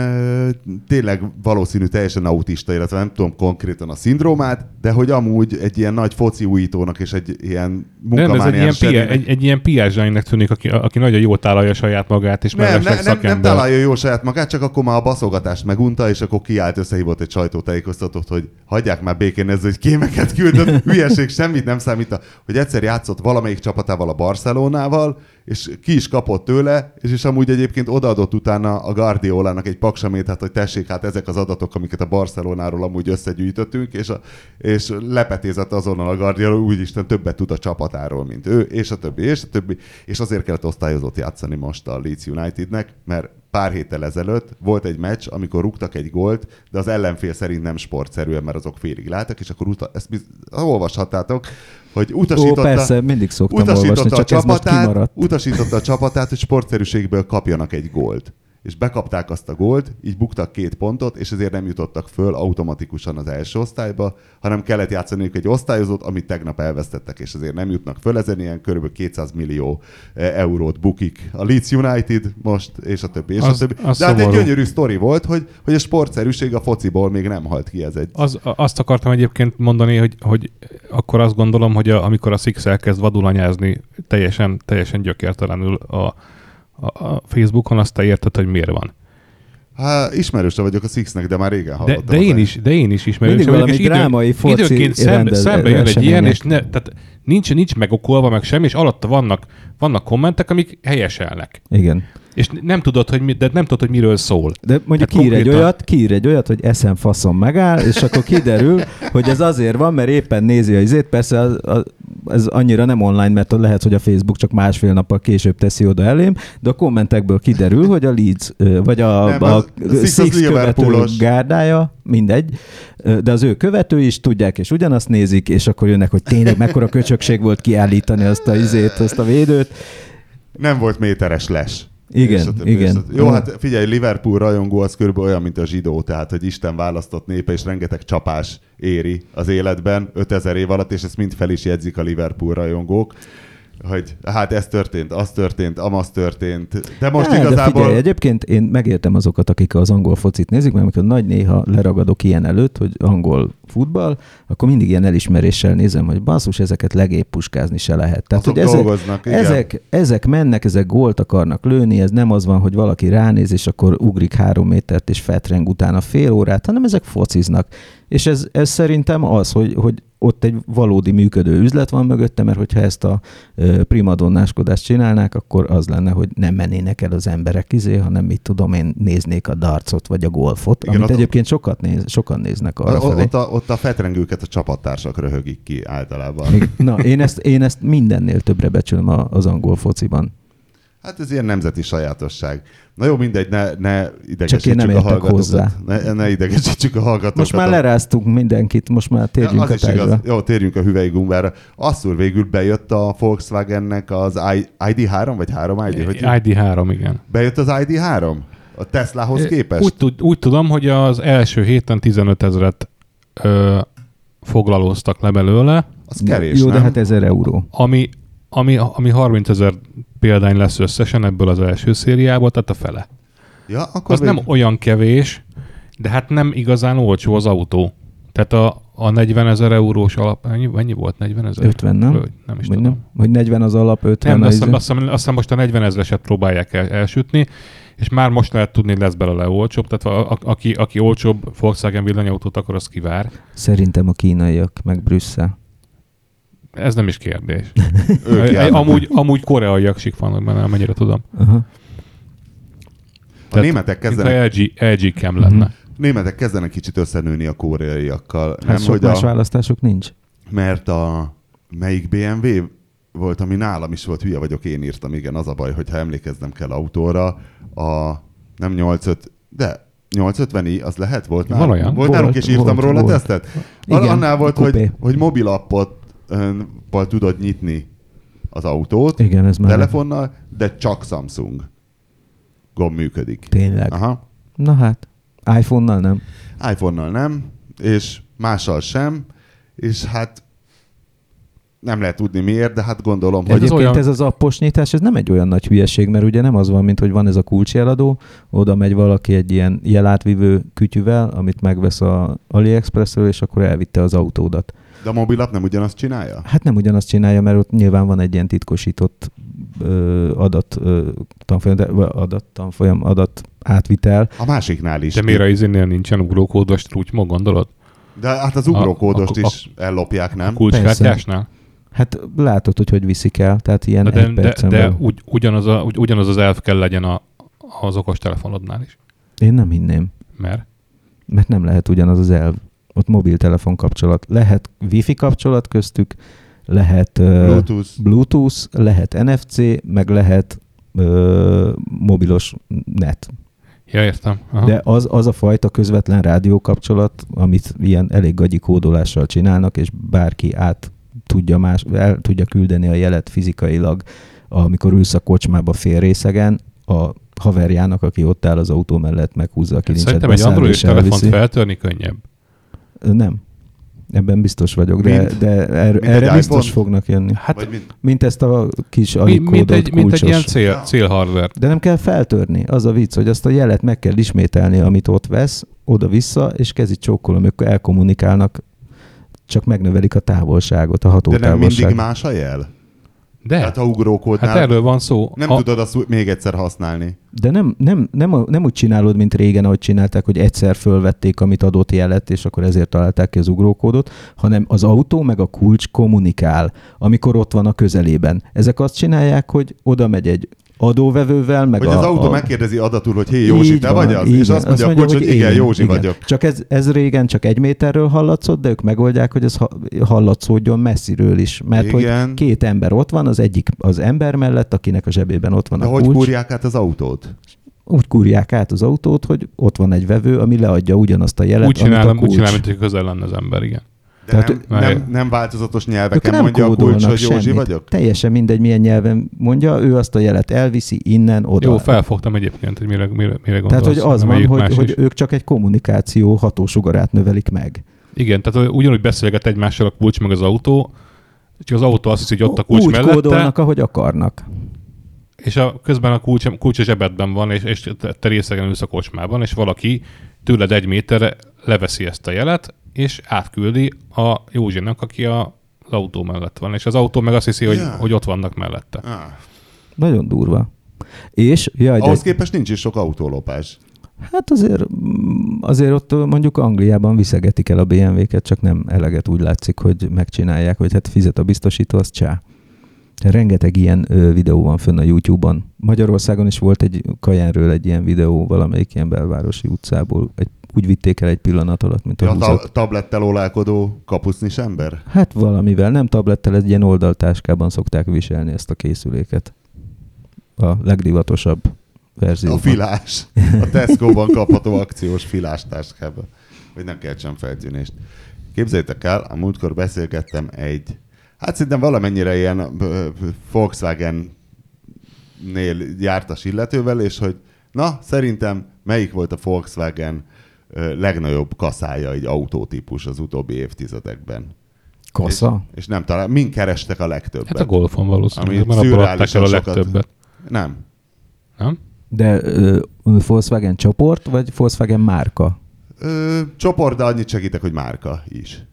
tényleg valószínű teljesen autista, illetve nem tudom konkrétan a szindrómát, de hogy amúgy egy ilyen nagy foci újítónak és egy ilyen Nem, ez egy ilyen, munkamániás pia, egy, egy ilyen piázsánynak tűnik, aki, aki nagyon jól tálalja saját magát, és nem, mellesleg nem, nem, találja jól saját magát, csak akkor már a baszogatást megunta, és akkor kiállt, összehívott egy sajtótájékoztatót, hogy hagyják már békén ez, hogy kémeket küldött, hülyeség, semmit nem számít, hogy egyszer játszott valamelyik csapatával a Barcelonával, és ki is kapott tőle, és is amúgy egyébként odaadott utána a Guardiolának egy paksamét, hát hogy tessék, hát ezek az adatok, amiket a Barcelonáról amúgy összegyűjtöttünk, és, a, és lepetézett azonnal a Guardiola, úgyisten többet tud a csapatáról, mint ő, és a többi, és a többi, és azért kellett osztályozott játszani most a Leeds Unitednek, mert pár héttel ezelőtt volt egy meccs, amikor rúgtak egy gólt, de az ellenfél szerint nem sportszerűen, mert azok félig láttak, és akkor uta- ezt biz- olvashattátok, hogy Ó, utasította, persze, mindig szoktam olvasni, utasította a, csak ez most csapatát, utasította a csapatát, hogy sportszerűségből kapjanak egy gólt. És bekapták azt a gólt, így buktak két pontot, és ezért nem jutottak föl automatikusan az első osztályba, hanem kellett játszaniuk egy osztályozót, amit tegnap elvesztettek, és ezért nem jutnak föl. Ezen ilyen kb. 200 millió eh, eurót bukik a Leeds United most, és a többi, és Az- a többi. az De hát egy gyönyörű sztori volt, hogy, hogy a sportszerűség a fociból még nem halt ki, ez egy Az, azt akartam egyébként mondani, hogy, hogy akkor azt gondolom, hogy a, amikor a Six elkezd vadulanyázni teljesen, teljesen gyökértelenül a, a, Facebookon, azt te érted, hogy miért van. Hát ismerőse vagyok a Sixnek, de már régen De, hallottam. de, az én is, de én is ismerős Mindig vagyok, valami és drámai foci időnként szembe, szembe jön egy ilyen, és ne, tehát nincs, nincs megokolva meg semmi, és alatta vannak, vannak kommentek, amik helyeselnek. Igen. És nem tudod, hogy, mi, de nem tudod, hogy miről szól. De mondjuk Hát kiír egy konkrétan- olyat, kiír egy olyat, hogy eszem faszom megáll, és akkor kiderül, hogy ez azért van, mert éppen nézi a izét. Persze az, az, ez annyira nem online, mert lehet, hogy a Facebook csak másfél nappal később teszi oda elém, de a kommentekből kiderül, hogy a Leeds, vagy a, Nem, a, a Six követő gárdája, mindegy, de az ő követői is tudják, és ugyanazt nézik, és akkor jönnek, hogy tényleg mekkora köcsökség volt kiállítani azt a izét, azt a védőt. Nem volt méteres les. Igen, többi, igen. Jó, hát figyelj, Liverpool rajongó az körülbelül olyan, mint a zsidó, tehát, hogy Isten választott népe, és rengeteg csapás éri az életben 5000 év alatt, és ezt mind fel is jegyzik a Liverpool rajongók hogy hát ez történt, az történt, amaz történt. De most De igazából... figyelj, egyébként én megértem azokat, akik az angol focit nézik, mert amikor nagy néha leragadok ilyen előtt, hogy angol futball, akkor mindig ilyen elismeréssel nézem, hogy basszus, ezeket legébb puskázni se lehet. Tehát, Azok hogy ezek, igen. ezek, ezek mennek, ezek gólt akarnak lőni, ez nem az van, hogy valaki ránéz, és akkor ugrik három métert, és fetreng utána fél órát, hanem ezek fociznak. És ez, ez szerintem az, hogy, hogy ott egy valódi működő üzlet van mögötte, mert hogyha ezt a primadonnáskodást csinálnák, akkor az lenne, hogy nem mennének el az emberek izé, hanem mit tudom én, néznék a darcot vagy a golfot, Igen, amit ott- egyébként sokat néz, sokan néznek arra O- felé. ott, a, ott a fetrengőket a csapattársak röhögik ki általában. Na, én ezt, én ezt mindennél többre becsülöm az angol fociban. Hát ez ilyen nemzeti sajátosság. Na jó, mindegy, ne, ne idegesítsük Csak én nem a hallgatókat. hozzá. Ne, ne idegesítsük a hallgatókat. Most már leráztunk mindenkit, most már térjünk ja, az a is igaz. Jó, térjünk a hüvelygumbára. Asszur végül bejött a Volkswagennek az I- ID3, vagy 3 ID? Hogy ID3, igen. bejött az ID3? A Teslahoz képest? Úgy, tud, úgy tudom, hogy az első héten 15 ezeret ö, foglalóztak le belőle, Az kevés, Jó, nem? de hát ezer euró. ami, ami, ami 30 ezer példány lesz összesen ebből az első szériából, tehát a fele. Ja, akkor Az nem végül- olyan kevés, de hát nem igazán olcsó az autó. Tehát a, a 40 ezer eurós alap, mennyi, mennyi volt 40 ezer? 50, nem? Nem is Vagy tudom. nem? Hogy 40 az alap, 50 Nem, de a azt izé. hiszem, azt, hiszem, azt hiszem most a 40 ezereset próbálják el, elsütni, és már most lehet tudni, lesz belőle olcsóbb, tehát a, a, aki, aki olcsóbb Volkswagen villanyautót akar, az kivár. Szerintem a kínaiak, meg Brüsszel. Ez nem is kérdés. Ők amúgy, amúgy koreaiak sik vannak benne, amennyire tudom. Aha. A németek kezdenek, LG, LG Cam lenne. Mhm. németek kezdenek kicsit összenőni a koreaiakkal. Hát nem, sok hogy más a, választásuk nincs. mert a melyik BMW volt, ami nálam is volt, hülye vagyok, én írtam, igen, az a baj, hogyha emlékeznem kell autóra, a nem 85, de 850i, az lehet? Volt Van nálunk? olyan? Volt Volt, nálunk, és írtam volt, róla volt. tesztet? Igen, Annál volt, hogy, hogy mobilappot tudod nyitni az autót, Igen, ez már telefonnal, de csak Samsung gomb működik. tényleg. Aha. Na hát, iPhone-nal nem. iPhone-nal nem, és mással sem, és hát nem lehet tudni miért, de hát gondolom, hogy Egyébként olyan- ez az appos nyitás, ez nem egy olyan nagy hülyeség, mert ugye nem az van, mint hogy van ez a kulcsjeladó, oda megy valaki egy ilyen jelátvivő kütyüvel, amit megvesz a AliExpressről, és akkor elvitte az autódat. De a mobilap nem ugyanazt csinálja? Hát nem ugyanazt csinálja, mert ott nyilván van egy ilyen titkosított ö, adat, ö, tanfolyam, de, adat, tanfolyam, adat átvitel. A másiknál is. De miért a izénél nincsen ugrókódos trúgymog, gondolod? De hát az ugrókódost A- a- is ellopják, nem? Kulcskártyásnál? Hát látod, hogy hogy viszik el, tehát ilyen Na egy De, de, de ugy, ugyanaz, a, ugy, ugyanaz az elv kell legyen a, az okos telefonodnál is. Én nem hinném. Mert mert nem lehet ugyanaz az elv. Ott mobiltelefon kapcsolat. Lehet wifi kapcsolat köztük, lehet Bluetooth. Bluetooth, lehet NFC, meg lehet uh, mobilos net. Ja, értem. Aha. De az, az a fajta közvetlen rádió kapcsolat, amit ilyen elég gagyi kódolással csinálnak, és bárki át tudja, más, el tudja küldeni a jelet fizikailag, amikor ülsz a kocsmába fél részegen, a haverjának, aki ott áll az autó mellett, meghúzza a kilincset, Szerintem egy android telefont elviszi. feltörni könnyebb. Nem. Ebben biztos vagyok, de, Mint? de er, Mint erre biztos iPhone? fognak jönni. Hát Vagy mint? Mint ezt a kis alig mint, egy, mint egy kulcsos. ilyen cél, célhardware. De nem kell feltörni. Az a vicc, hogy azt a jelet meg kell ismételni, amit ott vesz, oda-vissza, és kezi csókolom, ők elkommunikálnak, csak megnövelik a távolságot, a De nem mindig hatótávolságot. más a jel? De, Hát ha ugrókódnál, hát erről van szó. nem Ha- tudod azt még egyszer használni. De nem, nem, nem, a- nem úgy csinálod, mint régen, ahogy csinálták, hogy egyszer fölvették, amit adott jelet, és akkor ezért találták ki az ugrókódot, hanem az autó meg a kulcs kommunikál, amikor ott van a közelében. Ezek azt csinálják, hogy oda megy egy adóvevővel, meg Hogy a, az autó a... megkérdezi adatul, hogy hé Józsi, Így te van, vagy az? így És van. azt mondja a kulcs, hogy igen, Józsi igen. vagyok. Csak ez, ez régen csak egy méterről hallatszott, de ők megoldják, hogy ez ha- hallatszódjon messziről is. Mert hogy Igen. két ember ott van, az egyik az ember mellett, akinek a zsebében ott van De a hogy kulcs. kúrják át az autót? Úgy kúrják át az autót, hogy ott van egy vevő, ami leadja ugyanazt a jelet, Úgy amit a úgy kulcs. csinál, mint hogy közel lenne az ember, igen. De Tehát, nem, nem, nem változatos nyelveken nem mondja a kulcs, hogy Józsi semmit. vagyok? Teljesen mindegy, milyen nyelven mondja, ő azt a jelet elviszi innen, oda. Jó, felfogtam egyébként, hogy mire, mire, mire gondolsz. Tehát, hogy az nem van, hogy, hogy is. ők csak egy kommunikáció hatósugarát növelik meg. Igen, tehát ugyanúgy beszélget egymással a kulcs meg az autó, csak az autó azt hiszi, hogy ott a kulcs Úgy mellette, kódolnak, ahogy akarnak. és a, közben a kulcs, kulcs a zsebedben van, és, és te, te részegen ülsz a kocsmában, és valaki tőled egy méterre leveszi ezt a jelet, és átküldi a Józsinak, aki a, az autó mellett van. És az autó meg azt hiszi, hogy, Ja. hogy ott vannak mellette. Ah. Nagyon durva. És, jaj, de, Ahhoz képest nincs is sok autólopás. hát azért, mm, azért ott mondjuk Angliában viszegetik el a BMW-ket, csak nem eleget úgy látszik, hogy megcsinálják, hogy hát fizet a biztosító, az csá. Rengeteg ilyen ö, videó van fönn a YouTube-on. Magyarországon is volt egy Kajenről egy ilyen videó valamelyik ilyen belvárosi utcából. Egy, úgy vitték el egy pillanat alatt, mint a A húzat. ta- tablettel olálkodó kapusznis ember? Hát valamivel, nem tablettel, egy ilyen oldaltáskában szokták viselni ezt a készüléket. A legdivatosabb verzió. A filás. A Tesco-ban kapható akciós filás táskában. Hogy nem keltsem feltűnést. Képzeljétek el, a múltkor beszélgettem egy, hát szerintem valamennyire ilyen Volkswagen nél jártas illetővel, és hogy na, szerintem melyik volt a Volkswagen legnagyobb kaszája egy autótípus az utóbbi évtizedekben. Kassa? És, és nem talán, mind kerestek a legtöbbet. Hát a golfon valószínűleg, mert abból adták el a sokat- legtöbbet. Nem. Nem? De ö, Volkswagen csoport, vagy Volkswagen márka? Ö, csoport, de annyit segítek, hogy márka is.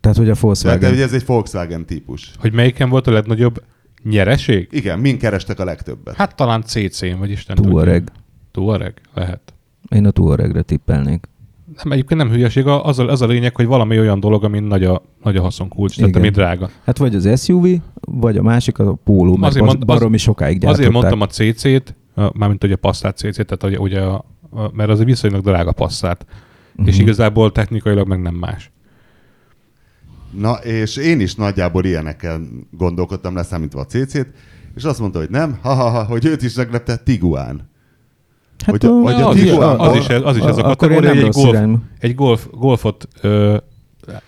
Tehát, hogy a De, de Volkswagen... ugye ez egy Volkswagen típus. Hogy melyiken volt a legnagyobb nyereség? Igen, mind kerestek a legtöbbet. Hát talán CC-n, vagy Isten Touareg. tudja. Touareg? Lehet. Én a Touaregre tippelnék. Nem, egyébként nem hülyeség, a- az a, az a lényeg, hogy valami olyan dolog, ami nagy a, nagy a haszonkulcs, tehát ami drága. Hát vagy az SUV, vagy a másik a Polo, mert Azért az, mond- az- baromi sokáig gyártották. Azért mondtam a CC-t, mármint hogy a Passat CC-t, tehát ugye, ugye a, a, mert az egy viszonylag drága Passat, uh-huh. és Mhm. igazából technikailag meg nem más. Na, és én is nagyjából ilyenekkel gondolkodtam, leszámítva a CC-t, és azt mondta, hogy nem, ha-ha-ha, hogy őt is meglepte Tiguan. Hát Hogy a- hogy a az, is, Tiguan- az, is, az is ez a kategória, hogy egy golf, egy golf, golfot ö,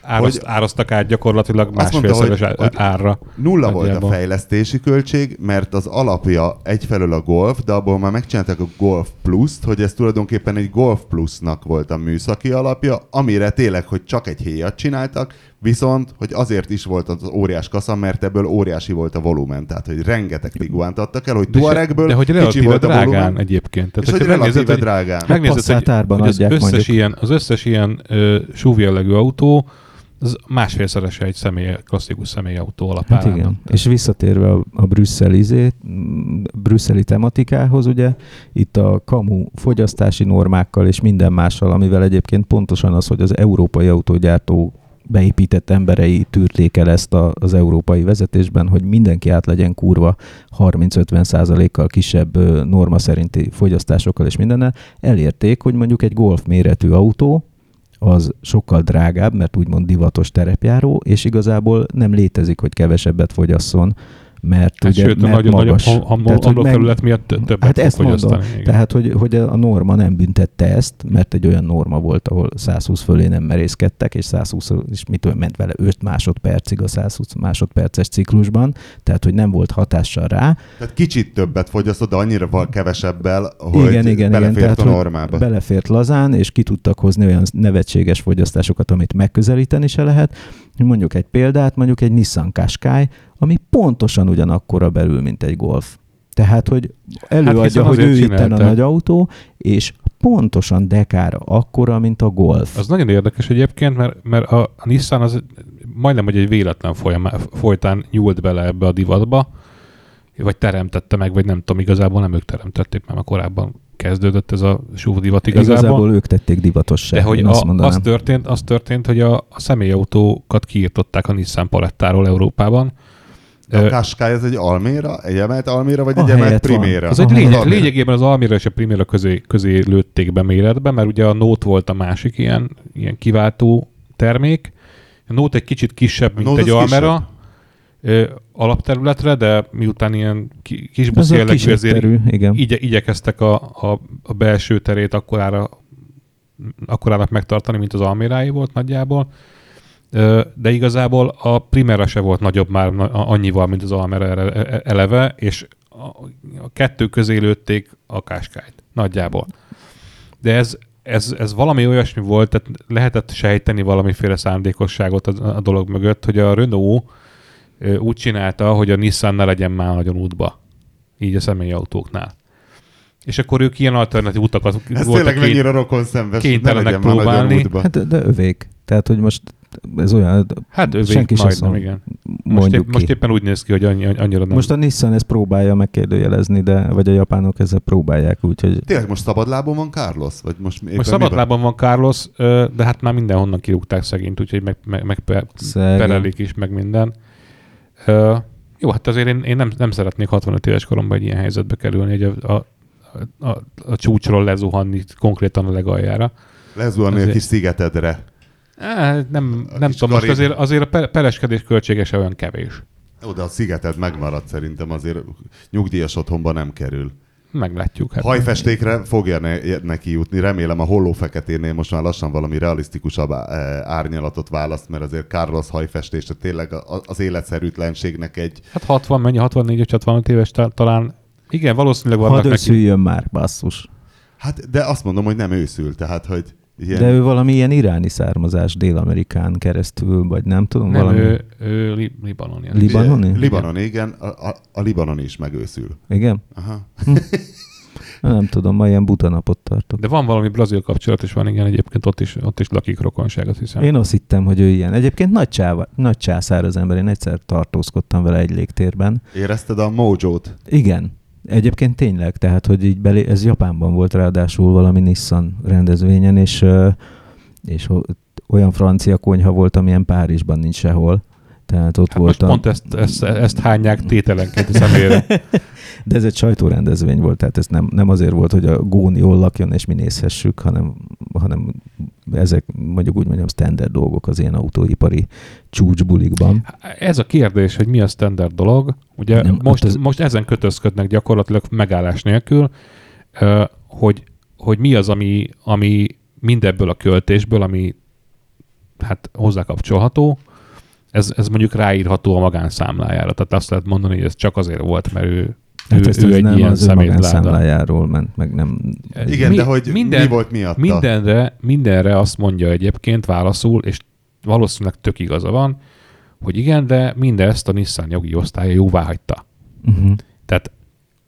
áraszt, Hogy- árasztak át gyakorlatilag másfélszeres árra. Nulla volt a fejlesztési költség, mert az alapja egyfelől a Golf, de abból már megcsinálták a Golf Plus-t, hogy ez tulajdonképpen egy Golf Plus-nak volt a műszaki alapja, amire tényleg, hogy csak egy héjat csináltak, viszont, hogy azért is volt az óriás kasza, mert ebből óriási volt a volumen, tehát hogy rengeteg Tiguant adtak el, hogy Tuaregből de hogy kicsi volt a drágán volumen, egyébként. Tehát, és hogy relatíve hogy- drágán. Megnézed, hogy, hogy az, összes mondjuk. ilyen, az összes ilyen ö, SUV jellegű autó, az másfélszerese egy személy, klasszikus személyautó Hát alapján. igen. És visszatérve a, a brüsszeli, izé, brüsszeli tematikához, ugye, itt a kamu fogyasztási normákkal és minden mással, amivel egyébként pontosan az, hogy az európai autógyártó beépített emberei tűrték el ezt a, az európai vezetésben, hogy mindenki át legyen kurva 30-50 százalékkal kisebb norma szerinti fogyasztásokkal és mindennel, elérték, hogy mondjuk egy golf méretű autó, az sokkal drágább, mert úgymond divatos terepjáró, és igazából nem létezik, hogy kevesebbet fogyasszon, mert Hát ugye sőt, mert nagyon magas. nagyobb ham- Tehát, hogy meg- homlokterület miatt tö- többet Hát ezt mondom. igen. Tehát, hogy, hogy a norma nem büntette ezt, mert egy olyan norma volt, ahol 120 fölé nem merészkedtek, és 120 és mit tudom, ment vele 5 másodpercig a 120 másodperces ciklusban, tehát, hogy nem volt hatással rá. Tehát kicsit többet fogyasztott, de annyira val kevesebbel, hogy igen, igen, belefért igen. a hogy normába. belefért lazán, és ki tudtak hozni olyan nevetséges fogyasztásokat, amit megközelíteni se lehet. Mondjuk egy példát, mondjuk egy Nissan Qashqai, ami pontosan ugyanakkora belül, mint egy Golf. Tehát, hogy előadja, hiszen hogy ő itten a nagy autó, és pontosan dekára akkora, mint a Golf. Az nagyon érdekes egyébként, mert, mert a, Nissan az majdnem, hogy egy véletlen folyamá, folytán nyúlt bele ebbe a divatba, vagy teremtette meg, vagy nem tudom, igazából nem ők teremtették, mert már korábban kezdődött ez a SUV divat igazából. Igazából ők tették divatossá. De hogy a, azt mondanám. az, történt, az történt, hogy a, a személyautókat kiírtották a Nissan palettáról Európában, A Ö, Qashqai ez egy Alméra, egy emelt Alméra, vagy A egy emelt. Primera? Az egy lényeg, Alméra. lényegében az Almira és a Primera közé, közé lőtték be méretbe, mert ugye a Note volt a másik ilyen, ilyen kiváltó termék. A Note egy kicsit kisebb, mint Note egy Almera alapterületre, de miután ilyen ki- kis busz a jellegű, ezért igen. igye, igyekeztek a, a, a belső terét akkorára, akkorának megtartani, mint az Almérái volt nagyjából. De igazából a Primera se volt nagyobb már annyival, mint az Almera ere- e- eleve, és a, kettő közé lőtték a Qashqai-t nagyjából. De ez, ez, ez valami olyasmi volt, tehát lehetett sejteni valamiféle szándékosságot a, a dolog mögött, hogy a Renault úgy csinálta, hogy a Nissan ne legyen már nagyon útba. Így a személyautóknál. És akkor ők ilyen alternatív utakat Ez voltak tényleg mennyire rokon szembes, kénytelenek próbálni. Hát de, de övék. Tehát, hogy most ez olyan, Hát ő senki majdnem, igen. Most, mondjuk épp, most éppen úgy néz ki, hogy annyi, annyira nem. Most a Nissan ezt próbálja megkérdőjelezni, de vagy a japánok ezzel próbálják, úgyhogy Tényleg most szabadlábon van Carlos? Vagy most éppen most szabadlában van Carlos, de hát már mindenhonnan kirúgták szegényt, úgyhogy meg, meg, meg pe- Szegény. perelik is, meg minden. Jó, hát azért én, én nem, nem szeretnék 65 éves koromban egy ilyen helyzetbe kerülni, hogy a, a, a, a, a csúcsról lezuhanni konkrétan a legaljára. Lezuhanni a Azért- kis szigetedre. Nem, A nem tudom, most azért, azért a pe- pereskedés költsége se olyan kevés. Oda a szigeted megmarad szerintem, azért nyugdíjas otthonba nem kerül. Meglátjuk. Hát. Hajfestékre fogja ne, neki jutni, remélem a holló feketénél most már lassan valami realisztikusabb eh, árnyalatot választ, mert azért Carlos hajfestése tényleg a- az életszerűtlenségnek egy... Hát 60, mennyi, 64 vagy 65 éves ta- talán. Igen, valószínűleg vannak hadd neki. összüljön már, basszus. Hát, de azt mondom, hogy nem őszül, tehát, hogy ilyen... De ő valami ilyen iráni származás Dél-Amerikán keresztül, vagy nem tudom, Nem, valami... ő, ő li, libanoni. Li- Libanoni? Libanon, igen. A, a, a libanoni is megőszül. Igen? Aha. Nem tudom, ma ilyen buta napot tartok. De van valami brazil kapcsolat, és van igen, egyébként ott is, ott is lakik rokonság, azt hiszem. Én azt hittem, hogy ő ilyen. Egyébként nagy, csáva, nagy császár az ember, én egyszer tartózkodtam vele egy légtérben. Érezted a mojo-t? Igen, egyébként tényleg, tehát, hogy így belé, ez Japánban volt ráadásul valami Nissan rendezvényen, és, és olyan francia konyha volt, amilyen Párizsban nincs sehol. Tehát ott Hát most voltam. pont ezt, ezt, ezt hányják tételenként személyre. De ez egy sajtórendezvény volt, tehát ez nem, nem azért volt, hogy a Gón jól lakjon és mi nézhessük, hanem, hanem ezek mondjuk úgy mondjam standard dolgok az ilyen autóipari csúcsbulikban. Ez a kérdés, hogy mi a standard dolog, ugye Nem, nem, most, hát ez- most ezen kötözködnek gyakorlatilag megállás nélkül, hogy, hogy mi az, ami, ami mindebből a költésből, ami hát hozzákapcsolható, ez, ez mondjuk ráírható a magánszámlájára. Tehát azt lehet mondani, hogy ez csak azért volt, mert ő, Hát ő, ezt ő ez egy nem ilyen az ő ment, meg nem... Igen, de hogy minden, mi volt miatta? Mindenre, mindenre azt mondja egyébként válaszul, és valószínűleg tök igaza van, hogy igen, de mindezt a Nissan jogi osztálya jóvá hagyta. Uh-huh. Tehát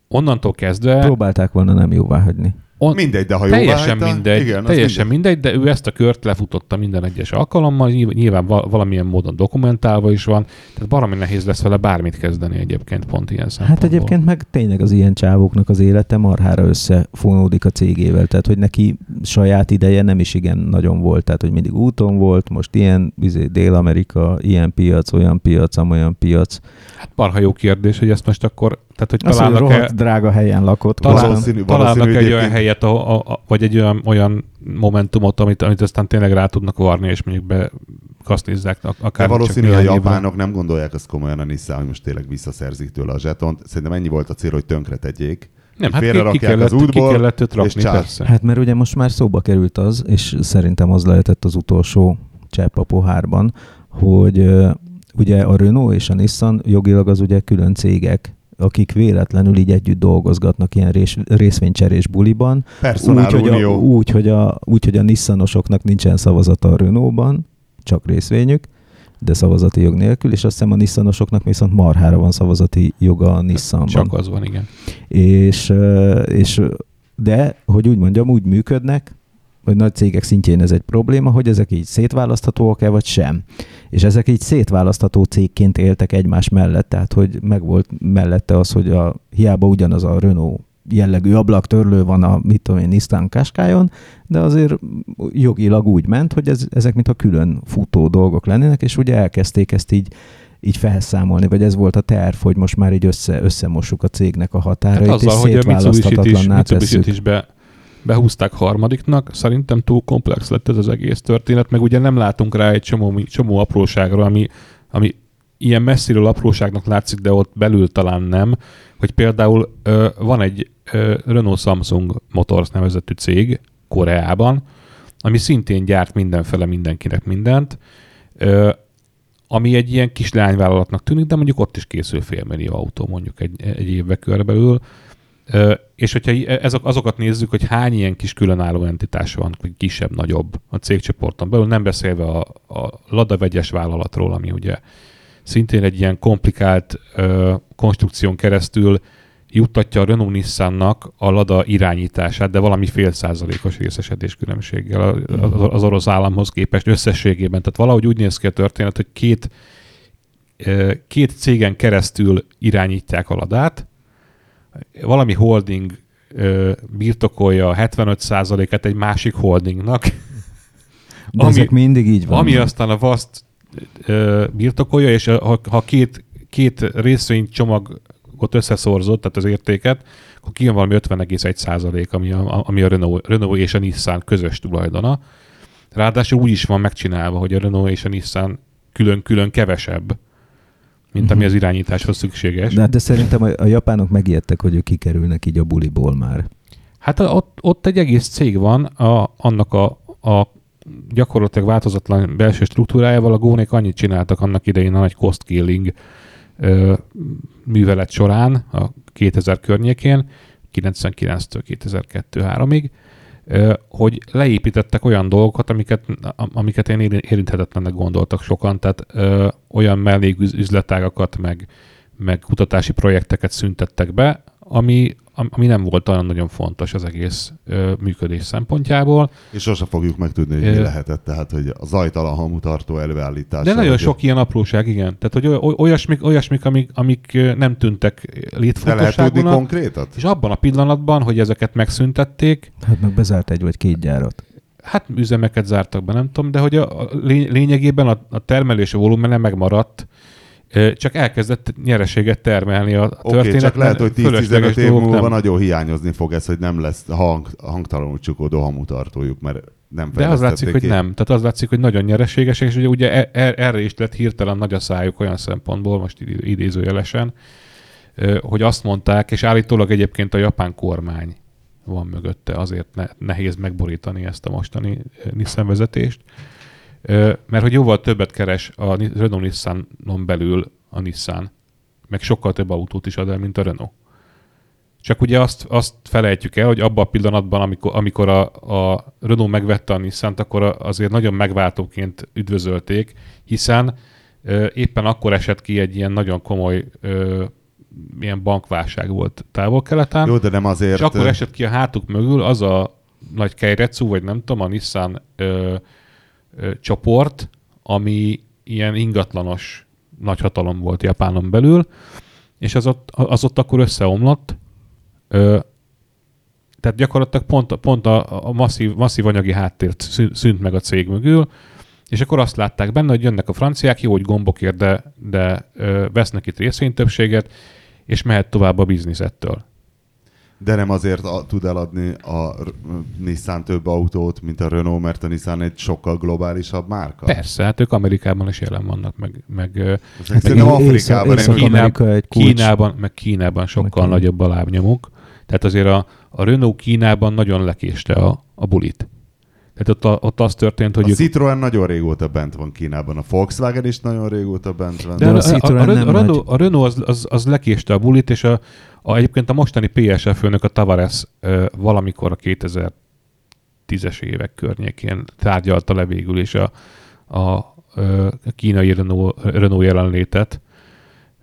onnantól kezdve Próbálták volna nem jóvá hagyni. On, Mindegy, de ha jóvá teljesen hagyta, mindegy, igen, teljesen mindegy. de ő ezt a kört lefutotta minden egyes alkalommal, nyilván, nyilván val- valamilyen módon dokumentálva is van, tehát valami nehéz lesz vele bármit kezdeni egyébként pont ilyen Hát szempontból. egyébként meg tényleg az ilyen csávóknak az élete marhára összefonódik a cégével, tehát hogy neki saját ideje nem is igen nagyon volt, tehát hogy mindig úton volt, most ilyen izé, Dél-Amerika, ilyen piac, olyan piac, amolyan piac. Hát marha jó kérdés, hogy ezt most akkor, tehát hogy találnak-e, drága helyen lakott. voltam. Valószínű- találnak valószínű egy olyan egyébként- helyet, a, a, a, vagy egy olyan, olyan momentumot, amit, amit aztán tényleg rá tudnak varni, és mondjuk be kasznizzák ak- De akár valószínű, hogy a japánok nem gondolják azt komolyan a Nissan, hogy most tényleg visszaszerzik tőle a zsetont. Szerintem ennyi volt a cél, hogy tönkre tegyék. Nem, hát ki, ki, félrerakják kellett, az ki útból, kellett őt rakni, és csá. persze. Hát mert ugye most már szóba került az, és szerintem az lehetett az utolsó csepp a pohárban, hogy ugye a Renault és a Nissan jogilag az ugye külön cégek, akik véletlenül így együtt dolgozgatnak ilyen rés, részvénycserés buliban, Personál úgy, hogy a, úgy, hogy a, úgy, hogy a Nissanosoknak nincsen szavazata a Renault-ban, csak részvényük, de szavazati jog nélkül, és azt hiszem a Nissanosoknak viszont marhára van szavazati joga a Nissanban. Csak az van, igen. És, és de, hogy úgy mondjam, úgy működnek, hogy nagy cégek szintjén ez egy probléma, hogy ezek így szétválaszthatóak-e, vagy sem. És ezek így szétválasztható cégként éltek egymás mellett, tehát hogy megvolt mellette az, hogy a, hiába ugyanaz a Renault jellegű ablaktörlő van a, mit tudom én, Nissan Qashqai-on, de azért jogilag úgy ment, hogy ez, ezek mintha külön futó dolgok lennének, és ugye elkezdték ezt így így felszámolni, vagy ez volt a terv, hogy most már így össze, összemossuk a cégnek a határait, Hát és azzal, hogy a Mitsubishi-t is, Mitsubishi-t is be, behúzták harmadiknak, szerintem túl komplex lett ez az egész történet, meg ugye nem látunk rá egy csomó, csomó apróságra, ami, ami ilyen messziről apróságnak látszik, de ott belül talán nem, hogy például ö, van egy ö, Renault Samsung Motors nevezetű cég Koreában, ami szintén gyárt mindenfele mindenkinek mindent, ö, ami egy ilyen kis lányvállalatnak tűnik, de mondjuk ott is készül félmillió autó mondjuk egy, egy évbe körülbelül. És hogyha ezok, azokat nézzük, hogy hány ilyen kis különálló entitás van, kisebb, nagyobb a cégcsoporton belül, nem beszélve a, a Lada vegyes vállalatról, ami ugye szintén egy ilyen komplikált ö, konstrukción keresztül juttatja a Renault Nissannak a Lada irányítását, de valami fél százalékos részesedés különbséggel az- orosz államhoz képest összességében. Tehát valahogy úgy néz ki a történet, hogy két, két cégen keresztül irányítják a Ladát, valami holding ö, birtokolja a 75%-et egy másik holdingnak, De ami- ezek mindig így van. ami aztán a vaszt birtokolja, és ha, ha két, két részvénycsomagot összeszorzott, tehát az értéket, akkor kijön valami 50,1 százalék, ami a, ami a Renault, Renault és a Nissan közös tulajdona. Ráadásul úgy is van megcsinálva, hogy a Renault és a Nissan külön-külön kevesebb, mint ami Mhm. az irányításhoz szükséges. De, de szerintem a, a japánok megijedtek, hogy ők kikerülnek így a buliból már. Hát ott, ott egy egész cég van, a, annak a, a gyakorlatilag változatlan belső struktúrájával. A gónék annyit csináltak annak idején a nagy cost killing ö, művelet során, a 2000 környékén, 99-től 2002-3-ig, ö, hogy leépítettek olyan dolgokat, amiket, amiket én éri- érinthetetlennek gondoltak sokan, tehát ö, olyan melléküzletágakat, meg, meg kutatási projekteket szüntettek be, ami, am- ami nem volt olyan nagyon fontos az egész ö, működés szempontjából. És sose fogjuk megtudni, hogy mi lehetett, tehát hogy a zajtalan hamutartó előállítása. De nagyon sok ilyen apróság, igen. Tehát, hogy oly- olyasmik, olyasmik amik, amik nem tűntek De lehet tudni létfontosságúnak, konkrétat? és abban a pillanatban, hogy ezeket megszüntették, Hát meg bezárt egy vagy két gyárat. hát üzemeket zártak be, nem tudom, de hogy a, a lény- lényegében a, a termelés volumene megmaradt, csak elkezdett nyereséget termelni a történet. csak lehet, hogy mert fölösleges 10-15 év múlva nem. nagyon hiányozni fog ez, hogy nem lesz hang, hangtalanul csukodó hamutartójuk, mert nem De az látszik, fejlesztették hogy ki. nem. Tehát az látszik, hogy nagyon nyereségesek, és ugye, ugye e- e- erre is lett hirtelen nagy a szájuk olyan szempontból, most id- idézőjelesen, hogy azt mondták, és állítólag egyébként a japán kormány van mögötte, azért ne, nehéz megborítani ezt a mostani Nissan vezetést, mert hogy jóval többet keres a Renault Nissanon belül a Nissan, meg sokkal több autót is ad el, mint a Renault. Csak ugye azt, azt felejtjük el, hogy abban a pillanatban, amikor, amikor a, a Renault megvette a nissan akkor azért nagyon megváltóként üdvözölték, hiszen ö, éppen akkor esett ki egy ilyen nagyon komoly ö, ilyen bankválság volt távol-keleten, Jó, de nem azért... és akkor esett ki a hátuk mögül az a nagy Keiretsu, vagy nem tudom, a Nissan ö, csoport, ami ilyen ingatlanos nagyhatalom volt Japánon belül, és az ott, az ott akkor összeomlott. Ö, tehát gyakorlatilag pont, pont a, a masszív, masszív anyagi háttért szű- szűnt meg a cég mögül, és akkor azt látták benne, hogy jönnek a franciák, jó, hogy gombokért, de, de ö, vesznek itt részvénytöbbséget, és mehet tovább a biznisz ettől. De nem azért a, tud eladni a Nissan több autót, mint a Renault, mert a Nissan egy sokkal globálisabb márka. Persze, hát ők Amerikában is jelen vannak, meg, meg ö, Meg Afrikában Észak- Észak-Amerika egy kulcs. Kínában, meg Kínában sokkal Kína. nagyobb a lábnyomuk. Tehát azért a, a Renault Kínában nagyon lekéste a, a bulit. Tehát ott, a, ott az történt, hogy A ők Citroen nagyon régóta bent van Kínában, a Volkswagen is nagyon régóta bent van. De De a a, a, a, Citroen a, nem a, Renault, a Renault az, az, az lekéste a bulit, és a, a, egyébként a mostani PSF főnök, a Tavares ö, valamikor a 2010-es évek környékén tárgyalta le végül is a, a, ö, a kínai Renault, Renault jelenlétet,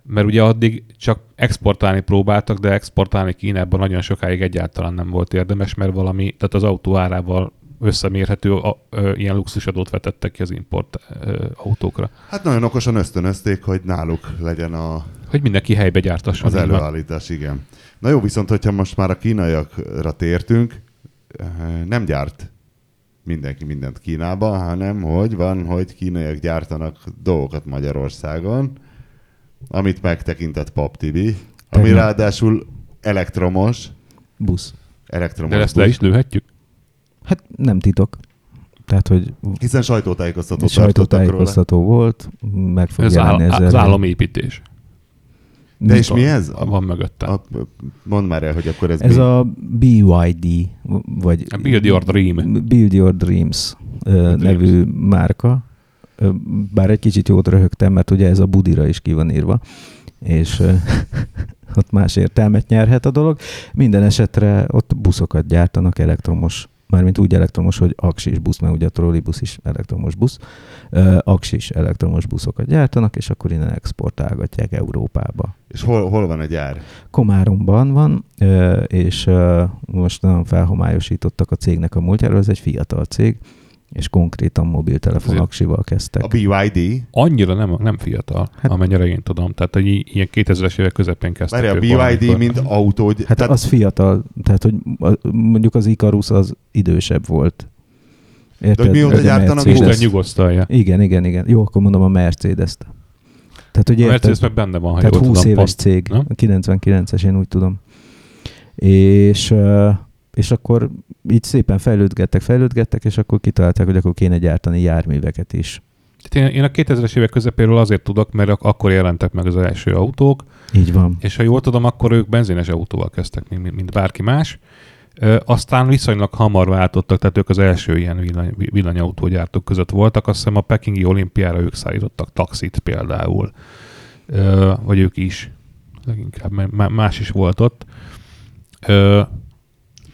mert ugye addig csak exportálni próbáltak, de exportálni Kínában nagyon sokáig egyáltalán nem volt érdemes, mert valami, tehát az autó árával összemérhető a, ö, ilyen luxusadót vetettek ki az import ö, autókra. Hát nagyon okosan ösztönözték, hogy náluk legyen a, Hogy mindenki helybe gyártasson. az előállítás, igen. Na jó, viszont hogyha most már a kínaiakra tértünk, eh, nem gyárt mindenki mindent Kínában, hanem hogy van, hogy kínaiak gyártanak dolgokat Magyarországon. amit megtekintett Pap TV, ami ráadásul elektromos, Busz. elektromos De ezt busz, le is lőhetjük? Hát nem titok. Tehát, hogy hiszen sajtótájékoztatót tartottak róla. sajtótájékoztató volt, meg fog Ez jelenni áll, ezzel. az államépítés. De és mi ez? Van mögöttem. A, mondd már el, hogy akkor ez, Ez mi? a BYD, vagy A Build Your Dream. Build Your Dreams ö, nevű márka. Ö, Bár egy kicsit jót röhögtem, mert ugye ez a Budira is ki van írva, és ott más értelmet nyerhet a dolog. Minden esetre ott buszokat gyártanak elektromos mármint úgy elektromos, hogy aksis busz, mert ugye a trollibusz is elektromos busz, aksis elektromos buszokat gyártanak, és akkor innen exportálgatják Európába. És hol, hol van a gyár? Komáromban van, és most nagyon felhomályosítottak a cégnek a múltjáról, ez egy fiatal cég, és konkrétan mobiltelefon aksival kezdtek. A BYD? Annyira nem, nem fiatal, Hát- amennyire én tudom. Tehát, hogy ilyen 2000-es évek közepén kezdtek. Várj, a BYD, valamikor. mint autó, Hát tehát az fiatal, tehát hogy mondjuk az Icarus az idősebb volt. Érted? De hogy mióta gyártanak. Isten nyugosztalja. Igen, igen, igen. Jó, akkor mondom a Mercedes-t. Tehát, hogy A érted? Mercedes meg benne van, ha Tehát jól 20 tudom. éves pont. cég, nem? 99-es, én úgy tudom. És, és akkor így szépen fejlődgettek, fejlődgettek, és akkor kitalálták, hogy akkor kéne gyártani járműveket is. Tehát én, én a 2000-es évek közepéről azért tudok, mert ak- akkor jelentek meg az első autók, Így van. és ha jól tudom, akkor ők benzines autóval kezdtek, mint, mint bárki más. Ö, aztán viszonylag hamar váltottak, tehát ők az első ilyen villany, villanyautógyártók között voltak. Azt hiszem a Pekingi olimpiára ők szállítottak taxit például, Ö, vagy ők is. Leginkább, más is volt ott. Ö,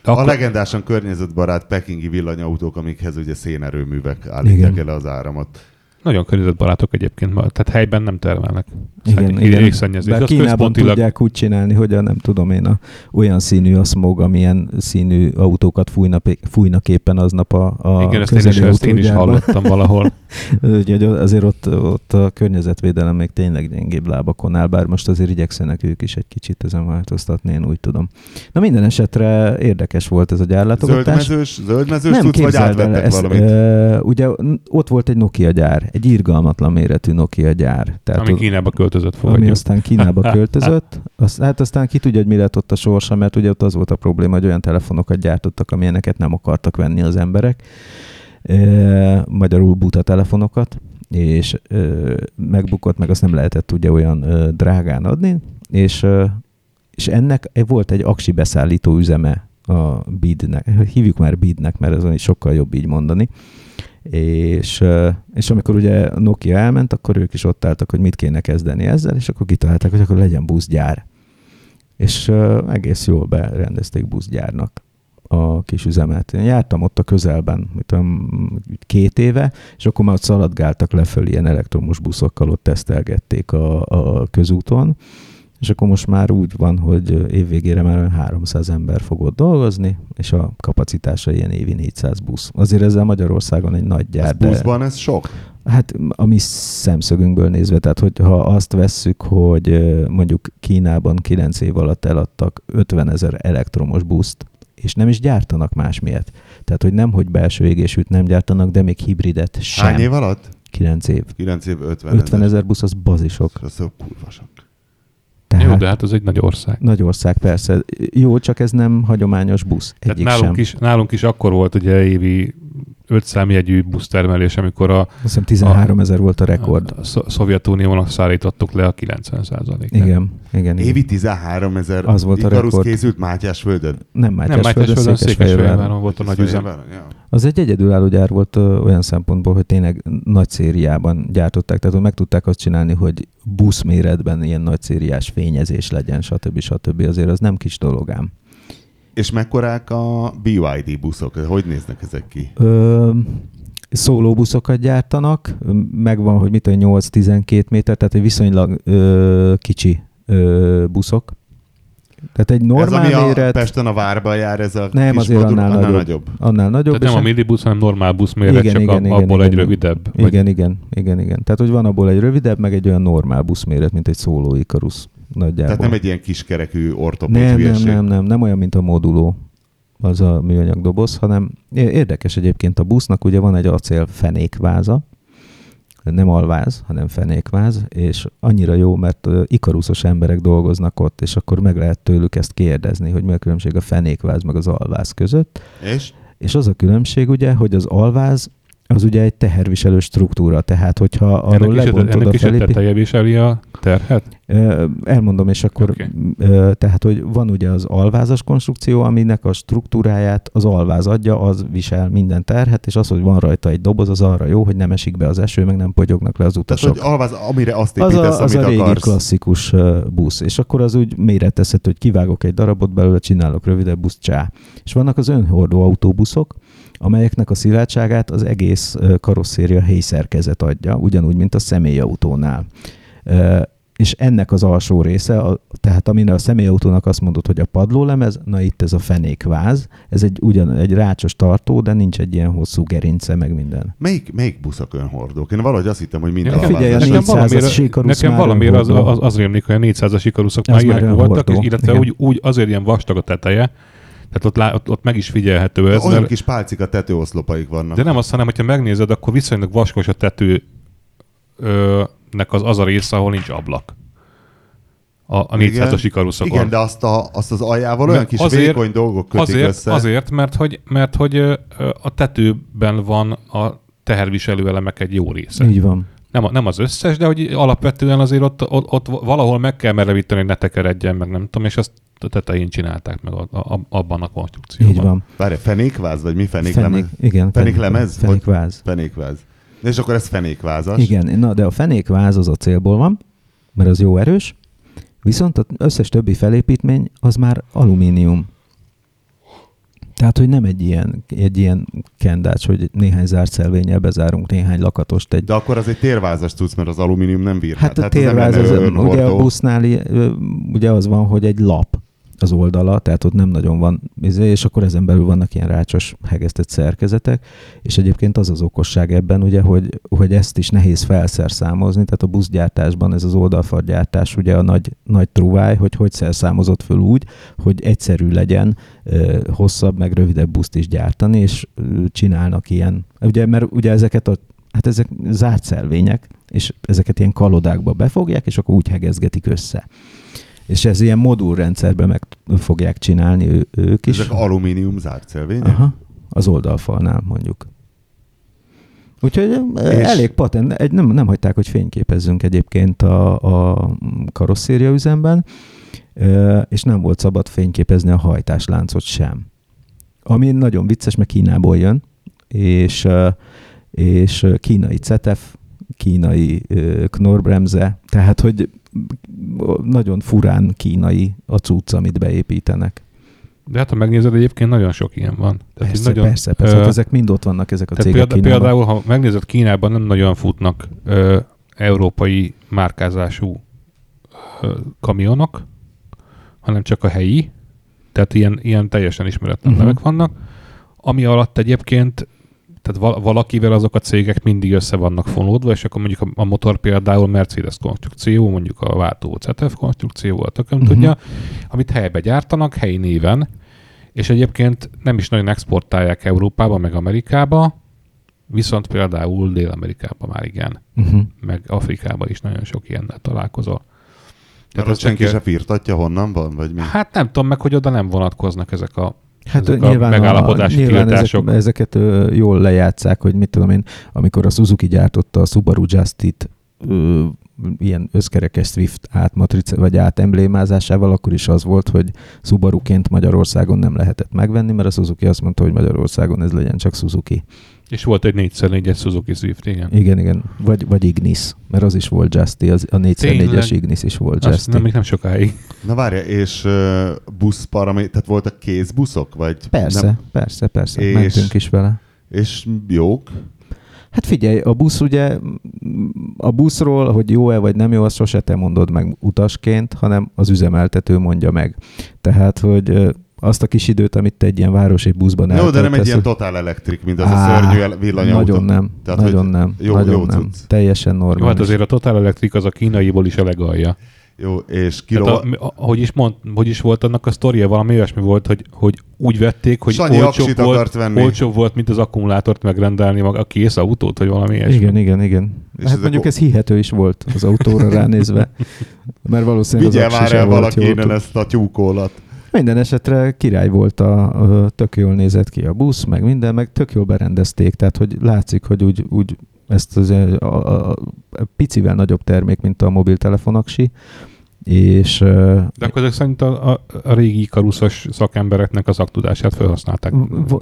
de a akkor, legendásan környezetbarát pekingi villanyautók, amikhez ugye szénerőművek állítják Igen. el az áramot. Nagyon környezetbarátok egyébként, tehát helyben nem termelnek. Igen, Szennyi- igen. Égszennyezés. Bár Kínában központilag tudják úgy csinálni, hogy a, nem tudom én, a, olyan színű a smog, amilyen színű autókat fújnak, fújnak éppen aznap a, a Igen, ezt én is, ezt én is hallottam valahol. Úgyhogy azért ott, ott a környezetvédelem még tényleg gyengébb lábakon áll, bár most azért igyekszenek ők is egy kicsit ezen változtatni, én úgy tudom. Na minden esetre érdekes volt ez a gyárlátogatás. Zöldmezős, zöldmezős Nem tudsz, vagy átvettek ez, valamit? e, ugye ott volt egy Nokia gyár, egy irgalmatlan méretű Nokia gyár. Tehát Ami ott- Kínába költözött, ami fogadjuk. aztán Kínába költözött. Azt, hát aztán ki tudja, hogy mi lett ott a sorsa, mert ugye ott az volt a probléma, hogy olyan telefonokat gyártottak, amilyeneket nem akartak venni az emberek. E, magyarul buta telefonokat, és e, megbukott, meg azt nem lehetett ugye olyan e, drágán adni, és, e, és ennek volt egy aksi beszállító üzeme a BID-nek. Hívjuk már BID-nek, mert ez olyan sokkal jobb így mondani. És, és amikor ugye Nokia elment, akkor ők is ott álltak, hogy mit kéne kezdeni ezzel, és akkor kitalálták, hogy akkor legyen buszgyár. És egész jól berendezték buszgyárnak a kis üzemet. Én jártam ott a közelben, mit tudom, két éve, és akkor már ott szaladgáltak lefelé ilyen elektromos buszokkal, ott tesztelgették a, a közúton, és akkor most már úgy van, hogy évvégére már olyan 300 ember fog ott dolgozni, és a kapacitása ilyen évi 400 busz. Azért ezzel Magyarországon egy nagy gyár, Ez de buszban ez sok? hát a mi szemszögünkből nézve, tehát hogy ha azt vesszük, hogy mondjuk Kínában 9 év alatt eladtak 50 ezer elektromos buszt, és nem is gyártanak más miatt. Tehát, hogy nem, hogy belső égésűt nem gyártanak, de még hibridet sem. Hány év alatt? 9 év. 9 év, 50, 50 ezer busz, az bazisok. Az a kurva sok. Tehát Jó, de hát ez egy nagy ország. Nagy ország persze. Jó, csak ez nem hagyományos busz. Tehát Egyik nálunk sem. is, nálunk is akkor volt ugye évi 5 számjegyű busztermelés, amikor a, Azt hiszem 13 ezer volt a rekord. a Szo- Szovjetuniónak szállítottuk le a 90 ot Igen, igen. igen. Évi 13 ezer Az volt a rekord. készült Mátyásföldön. Nem Nem, Mátyásföldön, Mátyásföldön, Székesfehérváron. Volt a nagy üzem. Az egy egyedülálló gyár volt ö, olyan szempontból, hogy tényleg nagy szériában gyártották, tehát hogy meg tudták azt csinálni, hogy buszméretben ilyen nagy szériás fényezés legyen, stb. stb. Azért az nem kis dolog ám. És mekkorák a BYD buszok? Hogy néznek ezek ki? Ö, szólóbuszokat gyártanak, megvan, hogy mit tudom, 8-12 méter, tehát egy viszonylag ö, kicsi ö, buszok. Tehát egy normál ez ami méret, a Pesten a várba jár, ez a Nem, kis azért modur- annál nagyobb. nagyobb. annál nagyobb. Tehát nem a millibusz, hanem normál buszméret, Igen, csak igen, a, igen, abból igen. egy rövidebb. Igen, igen, igen, igen. Tehát, hogy van abból egy rövidebb, meg egy olyan normál buszméret, mint egy szóló Icarus nagyjából. Tehát nem egy ilyen kiskerekű ortopéd nem, nem, hülyeség. nem, nem, nem olyan, mint a moduló az a műanyag doboz, hanem érdekes egyébként a busznak, ugye van egy acél fenékváza, nem alváz, hanem fenékváz, és annyira jó, mert ikaruszos emberek dolgoznak ott, és akkor meg lehet tőlük ezt kérdezni, hogy mi a különbség a fenékváz meg az alváz között. És? És az a különbség ugye, hogy az alváz az ugye egy teherviselő struktúra, tehát hogyha arról ennek a- lebontod ennek a is a felépít... teteje viseli a terhet? Elmondom, és akkor okay. tehát, hogy van ugye az alvázas konstrukció, aminek a struktúráját az alváz adja, az visel minden terhet, és az, hogy van rajta egy doboz, az arra jó, hogy nem esik be az eső, meg nem pogyognak le az Tehát, utasok. hogy alváz, amire azt az építesz, a, az amit a régi akarsz. klasszikus busz, és akkor az úgy méretezhető, hogy kivágok egy darabot belőle, csinálok rövidebb busz, csá. És vannak az önhordó autóbuszok, amelyeknek a szilárdságát az egész karosszéria héjszerkezet adja, ugyanúgy, mint a személyautónál. És ennek az alsó része, a, tehát amire a személyautónak azt mondod, hogy a padlólemez, na itt ez a fenékváz, ez egy ugyan egy rácsos tartó, de nincs egy ilyen hosszú gerince, meg minden. Melyik, melyik buszok önhordók? Én valahogy azt hittem, hogy mind Nekem- figyelj, a alvázas. nekem 400-as valamiért, síkarusz nekem már valamiért az, az, az rémlik, hogy a 400-as ikaruszok Az már már ilyenek voltak, és illetve igen. úgy, úgy, azért ilyen vastag a teteje, tehát ott, lá, ott, ott meg is figyelhető ez, Olyan mert, kis pálcika tetőoszlopaik vannak. de nem azt, hanem hogyha megnézed, akkor viszonylag vaskos a tető ö, nek az, az a része, ahol nincs ablak. A, a 400-as ikaruszokon. Igen, de azt, a, azt az aljával olyan Mert kis azért- vékony dolgok kötik azért, össze. azért, mert hogy, mert hogy a tetőben van a teherviselő elemek egy jó része. Így van. Nem, nem az összes, de hogy alapvetően azért ott, ott, ott valahol meg kell merevíteni, hogy ne tekeredjen, meg nem tudom, és ezt a tetején csinálták meg a, a, abban a konstrukcióban. Így van. Várj, fenékváz, vagy mi fenéklemez? Fenék, igen. Fenéklemez? Fenékváz. Fenékváz. És akkor ez fenékvázas. Igen, na de a fenékváz az a célból van, mert az jó erős, viszont az összes többi felépítmény az már alumínium. Tehát, hogy nem egy ilyen, egy ilyen kendács, hogy néhány zárt szelvényel bezárunk néhány lakatost egy De akkor az egy térvázas tudsz, mert az alumínium nem bír. Hát a térváz, az, ugye a busznál ugye az van, hogy egy lap az oldala, tehát ott nem nagyon van, izé, és akkor ezen belül vannak ilyen rácsos hegesztett szerkezetek, és egyébként az az okosság ebben, ugye, hogy, hogy ezt is nehéz felszerszámozni, tehát a buszgyártásban ez az oldalfargyártás ugye a nagy, nagy truváj, hogy hogy szerszámozott föl úgy, hogy egyszerű legyen hosszabb, meg rövidebb buszt is gyártani, és csinálnak ilyen, ugye, mert ugye ezeket a Hát ezek zárt szelvények, és ezeket ilyen kalodákba befogják, és akkor úgy hegezgetik össze. És ez ilyen modulrendszerben meg fogják csinálni ő, ők is. Ezek alumínium zárt szelvények? Aha, az oldalfalnál mondjuk. Úgyhogy és... Elég patent, egy, nem, nem hagyták, hogy fényképezzünk egyébként a, a karosszéria üzemben, és nem volt szabad fényképezni a hajtásláncot sem. Ami nagyon vicces, mert Kínából jön, és, és kínai CETEF, kínai ö, Knorr-bremze, tehát hogy nagyon furán kínai a cucc, amit beépítenek. De hát ha megnézed, egyébként nagyon sok ilyen van. Tehát Persze, nagyon, persze, persze. ö, Hát ezek mind ott vannak, ezek a cégek példa, Kínában. például, ha megnézed, Kínában nem nagyon futnak ö, európai márkázású ö, kamionok, hanem csak a helyi, tehát ilyen, ilyen teljesen ismeretlen uh-huh. nevek vannak, ami alatt egyébként tehát val- valakivel azok a cégek mindig össze vannak fonódva, és akkor mondjuk a, a motor például Mercedes konstrukció, mondjuk a váltó ZF konstrukció, a tököm uh-huh. tudja, amit helybe gyártanak, helyi néven, és egyébként nem is nagyon exportálják Európába, meg Amerikába, viszont például Dél-Amerikában már igen, Uh-huh. meg Afrikában is nagyon sok ilyennel találkozol. Tehát ez azt senki se firtatja, honnan van, vagy mi? Hát nem tudom meg, hogy oda nem vonatkoznak ezek a Hát ezek a nyilván, megállapodási a, nyilván ezek, ezeket jól lejátszák, hogy mit tudom én, amikor a Suzuki gyártotta a Subaru Justit ilyen összkerekes Swift átmatrice, vagy átemblémázásával, akkor is az volt, hogy Subaruként Magyarországon nem lehetett megvenni, mert a Suzuki azt mondta, hogy Magyarországon ez legyen csak Suzuki. És volt egy 4x4-es Suzuki Swift, igen. Igen, igen. Vagy, vagy Ignis, mert az is volt Justy, az, a 4x4-es Tényleg? Ignis is volt Justy. nem, még nem sokáig. Na várja, és uh, busz paraméter, tehát voltak kézbuszok? Vagy Persze, Nem, persze, persze. És- Mentünk is vele. és jók? Hát figyelj, a busz ugye, a buszról, hogy jó-e vagy nem jó, azt sose te mondod meg utasként, hanem az üzemeltető mondja meg. Tehát, hogy azt a kis időt, amit te egy ilyen városi buszban Jó, de nem egy eltöltesz, ilyen totál elektrik, mint az Á, a szörnyű villanyautó. Nagyon nem, Tehát, nagyon nem, jó- nagyon jó nem. cucc. Teljesen Jó, hát normális. azért a Total Electric az a kínaiból is a legalja. Jó, és Kiló... Tehát, a, a, hogy, is mond, hogy is volt annak a sztoria, valami olyasmi volt, hogy, hogy úgy vették, hogy Sanyi olcsóbb volt, venni. olcsóbb volt, mint az akkumulátort megrendelni maga a kész autót, vagy valami ilyesmi. Igen, igen, igen. És hát ezek mondjuk o- ez hihető is volt az autóra ránézve, mert valószínűleg Vigye az már el valaki innen ezt a tyúkólat. Minden esetre király volt a, a, tök jól nézett ki a busz, meg minden, meg tök jól berendezték, tehát hogy látszik, hogy úgy, úgy ezt az, a, a, a, picivel nagyobb termék, mint a mobiltelefon aksi, és De akkor ezek szerint a, a, a régi ikaruszos szakembereknek az szaktudását felhasználták.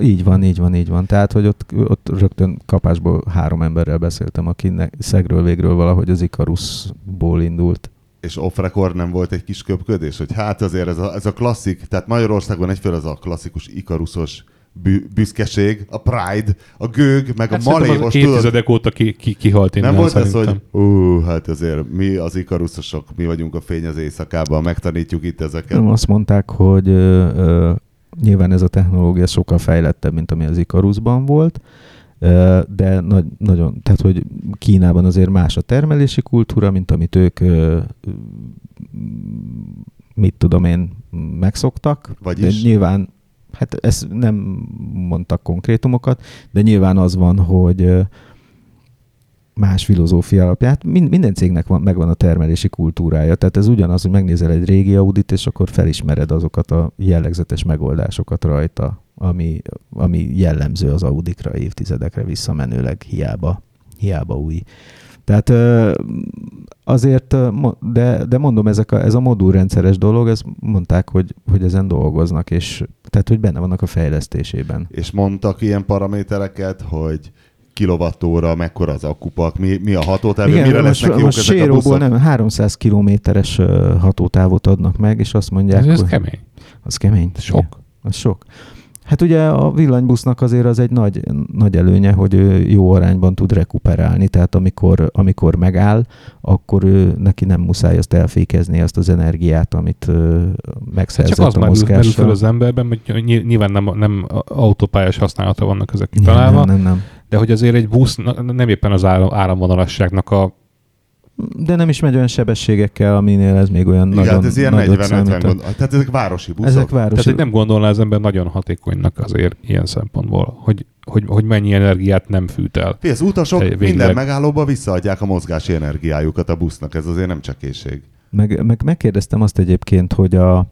így van, így van, így van. Tehát, hogy ott, ott rögtön kapásból három emberrel beszéltem, akinek szegről végről valahogy az Ikarusból indult. És off record nem volt egy kis köpködés, hogy hát azért ez a, ez a klasszik, tehát Magyarországon egyfél az a klasszikus ikaruszos bü- büszkeség, a pride, a gőg, meg Hát a malévos, tudod, évtizedek óta ki, ki, kihalt innen, nem volt ez, szerintem. hogy ú, hát azért mi az ikaruszosok, mi vagyunk a fény az éjszakában, megtanítjuk itt ezeket. Nem azt mondták, hogy ö, ö, nyilván ez a technológia sokkal fejlettebb, mint ami az Ikarusban volt, de nagy, nagyon, tehát hogy Kínában azért más a termelési kultúra, mint amit ők mit tudom én, megszoktak. Vagyis? De nyilván, hát ezt nem mondtak konkrétumokat, de nyilván az van, hogy más filozófia alapját. Mind, minden cégnek van, megvan a termelési kultúrája. Tehát ez ugyanaz, hogy megnézel egy régi Audit, és akkor felismered azokat a jellegzetes megoldásokat rajta, ami, ami jellemző az Audikra évtizedekre visszamenőleg, hiába, hiába új. Tehát azért, de, de mondom, ezek a, ez a modulrendszeres dolog, ezt mondták, hogy, hogy ezen dolgoznak, és tehát, hogy benne vannak a fejlesztésében. És mondtak ilyen paramétereket, hogy kilovattóra, mekkora az akkupak, mi, mi a hatótáv, mire most, lesznek jók most ezek a séróból buszok? nem, 300 kilométeres hatótávot adnak meg, és azt mondják, Ez, ez hogy kemény. az kemény. Sok. Az sok. Hát ugye a villanybusznak azért az egy nagy, nagy előnye, hogy ő jó arányban tud rekuperálni, tehát amikor, amikor megáll, akkor ő, neki nem muszáj azt elfékezni, azt az energiát, amit ö, Hát megszerzett csak az a merül, fel az emberben, hogy ny- nyilván nem, nem autópályás használata vannak ezek Nem, kitalálva, nem, nem, nem. de hogy azért egy busz nem éppen az áram, áramvonalasságnak a De nem is megy olyan sebességekkel, aminél ez még olyan Igen, nagyon hát ez ilyen nagyot 40-50 számít. gond. Tehát ezek városi buszok. Ezek városi. Tehát, hogy nem gondolná az ember nagyon hatékonynak azért ilyen szempontból, hogy, hogy, hogy mennyi energiát nem fűt el. Figyelj, az utasok Végleg- minden megállóba visszaadják a mozgási energiájukat a busznak, ez azért nem csekéség. Meg, meg megkérdeztem azt egyébként, hogy a,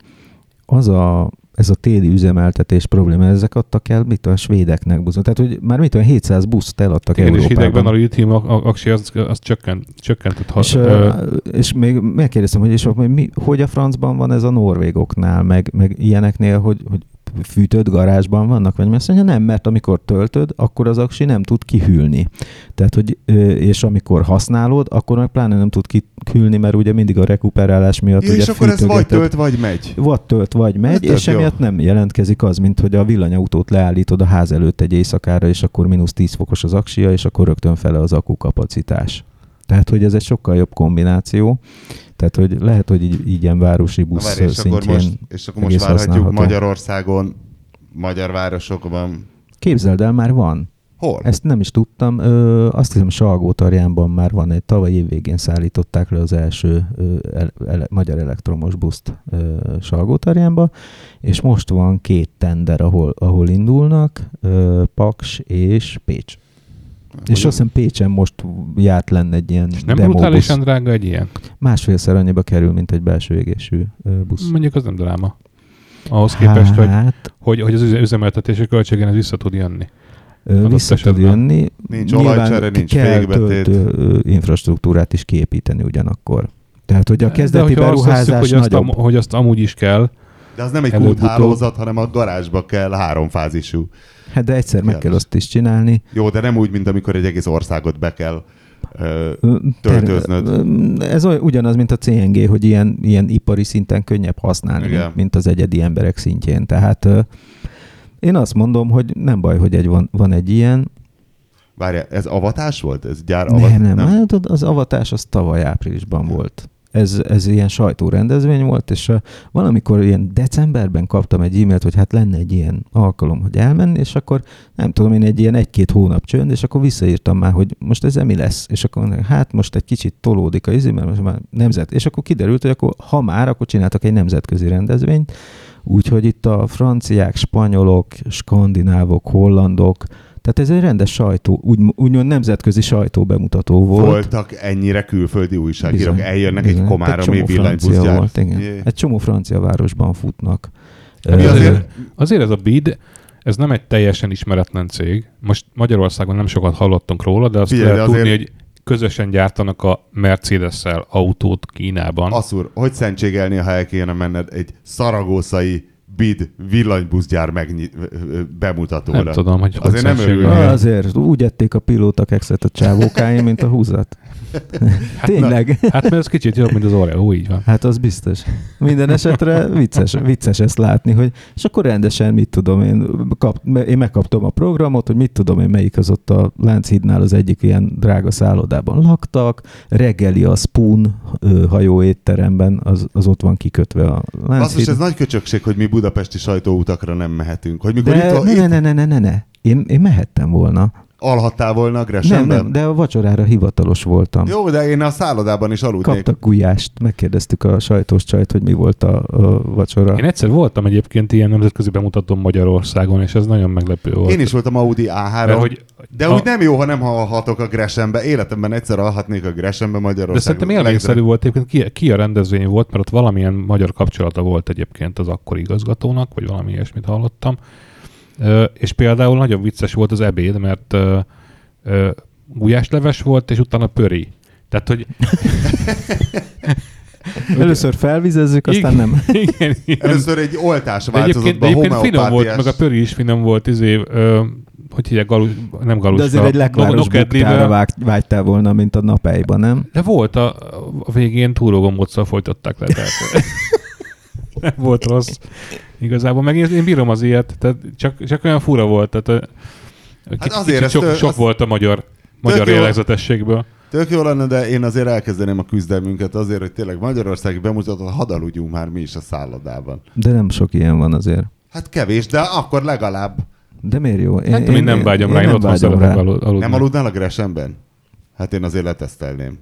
az a, ez a téli üzemeltetés probléma, ezek adtak el, mit a svédeknek buszon. Tehát, hogy már mit olyan 700 buszt eladtak Igen, és Európában. hidegben a a- aksi az, az csökkent, csökkentett. Ha, és, ö, és még megkérdeztem, hogy, és akkor mi, hogy a francban van ez a norvégoknál, meg, meg ilyeneknél, hogy, hogy fűtött garázsban vannak, vagy azt mondja, nem, mert amikor töltöd, akkor az aksi nem tud kihűlni. Tehát, hogy, és amikor használod, akkor meg pláne nem tud kihűlni, mert ugye mindig a rekuperálás miatt Ja, ugye és akkor ez vagy tölt, vagy megy. Vagy tölt, vagy megy, Ez és jó. emiatt nem jelentkezik az, mint hogy a villanyautót leállítod a ház előtt egy éjszakára, és akkor mínusz 10 fokos az aksia, és akkor rögtön fele az akukapacitás. Tehát, hogy ez egy sokkal jobb kombináció. Tehát, hogy lehet, hogy így, így ilyen városi Na busz várj, és akkor szintjén most, és akkor most várhatjuk. Magyarországon, magyar városokban. Képzeld el, már van. Hol? Ezt nem is tudtam. Ö, azt hiszem Salgótarjánban már van egy, tavaly évvégén szállították le az első ö, ele, ele, magyar elektromos buszt ö, Salgótarjánba, és most van két tender, ahol, ahol indulnak, ö, Paks és Pécs. És azt hiszem Pécsen most járt lenne egy ilyen és nem demóbusz. brutálisan drága egy ilyen? Másfélszer annyiba kerül, mint egy belső égésű busz. Mondjuk az nem dráma. Ahhoz képest, hogy, hát, hogy, hogy az üze- üzemeltetési költségén ez vissza tud jönni. Adott vissza tud jönni. Nincs olajcsere, nincs kell fékbetét. infrastruktúrát is kiépíteni ugyanakkor. Tehát, hogy a De kezdeti azt beruházás vesszük, hogy azt, nagyobb. am, hogy azt amúgy is kell, De az nem egy kúthálózat, hanem a garázsba kell háromfázisú. Hát de egyszer meg kell azt is csinálni. Jó, de nem úgy, mint amikor egy egész országot be kell ter- Ez olyan, ugyanaz, mint a CNG, hogy ilyen, ilyen ipari szinten könnyebb használni, mint, mint az egyedi emberek szintjén. Tehát én azt mondom, hogy nem baj, hogy egy van, van egy ilyen. Várja, ez avatás volt? Ez gyár avat... Nem, nem, nem. Hát az avatás az tavaly áprilisban volt. Ez, ez ilyen sajtórendezvény volt, és uh, valamikor ilyen decemberben kaptam egy e-mailt, hogy hát lenne egy ilyen alkalom, hogy elmenni, és akkor nem tudom én, egy ilyen egy-két hónap csönd, és akkor visszaírtam már, hogy most ez mi lesz, és akkor hát most egy kicsit tolódik a izé, mert most már nemzet, és akkor kiderült, hogy akkor ha már, akkor csináltak egy nemzetközi rendezvényt, úgyhogy itt a franciák, spanyolok, skandinávok, hollandok, tehát ez egy rendes sajtó, úgy, úgymond nemzetközi sajtó bemutató volt. Voltak ennyire külföldi újságírók, Bizony, eljönnek bizony. egy komáromi villanybuszgyár. volt, igen. Jé. Egy csomó francia városban futnak. Azért- Azért ez a BID, ez nem egy teljesen ismeretlen cég. Most Magyarországon nem sokat hallottunk róla, de azt Figyelj, lehet de tudni, azért- hogy közösen gyártanak a Mercedes-szel autót Kínában. Asszúr, hogy szentségelni, ha el kéne menned egy szaragószai bid villanybuszgyár ö, bemutatóra? nem tudom, hogy Azért nem. Ah, azért úgy ették a pilóta kekszet a csávókáim, mint a húzat. Tényleg. Hát mert ez kicsit jobb, mint az Oreo, így van. Hát az biztos. Minden esetre vicces, vicces ezt látni, hogy és akkor rendesen, mit tudom én, kap, én megkaptam a programot, hogy mit tudom én, melyik az ott a Lánchídnál az egyik ilyen drága szállodában laktak, reggeli a Spoon ö, hajó étteremben, az, az ott van kikötve a Lánchíd. ez nagy köcsökség, hogy mi budapesti sajtóutakra nem mehetünk. Hogy mikor De itt, ne, itt ne, ne, ne, ne, ne, ne. Én, én mehettem volna. Alhattál volna a Nem, nem, de a vacsorára hivatalos voltam. Jó, de én a szállodában is aludnék. Kaptak gulyást, megkérdeztük a sajtós csajt, hogy mi volt a, a vacsora. Én egyszer voltam egyébként ilyen nemzetközi bemutatón Magyarországon, és ez nagyon meglepő volt. Én is voltam Audi A3, Mert hogy de a- úgy nem jó, ha nem hallhatok a Gresenbe. Életemben egyszer alhatnék a Gresenbe Magyarországon. De szerintem élményszerű volt egyébként, ki, ki a rendezvény volt, mert ott valamilyen magyar kapcsolata volt egyébként az akkori igazgatónak, vagy valami ilyesmit hallottam. És például nagyon vicces volt az ebéd, mert gulyásleves volt, és utána pöri. Tehát, hogy Először felvizezzük, aztán nem. igen, igen. Először egy oltás De egyébként, de változatban egyébként finom volt, meg a pöri is finom volt, izé, ö, hogy hívják, galus, nem galus. De azért egy lekváros buktára vág, vágytál volna, mint a napályban, nem? De volt a, a végén túrógombóccal folytatták le. Tehát, nem volt rossz. Igazából meg én, én bírom az ilyet, tehát csak, csak olyan fura volt. Tehát, ö, kicsit, azért kicsit ezt, sok, ö, sok azt- volt a magyar, magyar jellegzetességből. Tök jó lenne, de én azért elkezdeném a küzdelmünket azért, hogy tényleg Magyarországi bemutatott hadaludjunk már mi is a szállodában. De nem sok ilyen van azért. Hát kevés, de akkor legalább. De miért jó? Én, Nem tudom, én nem vágyom rá, én nem otthon szeretek aludni. Nem aludnál a Gresenben? Hát én azért letesztelném.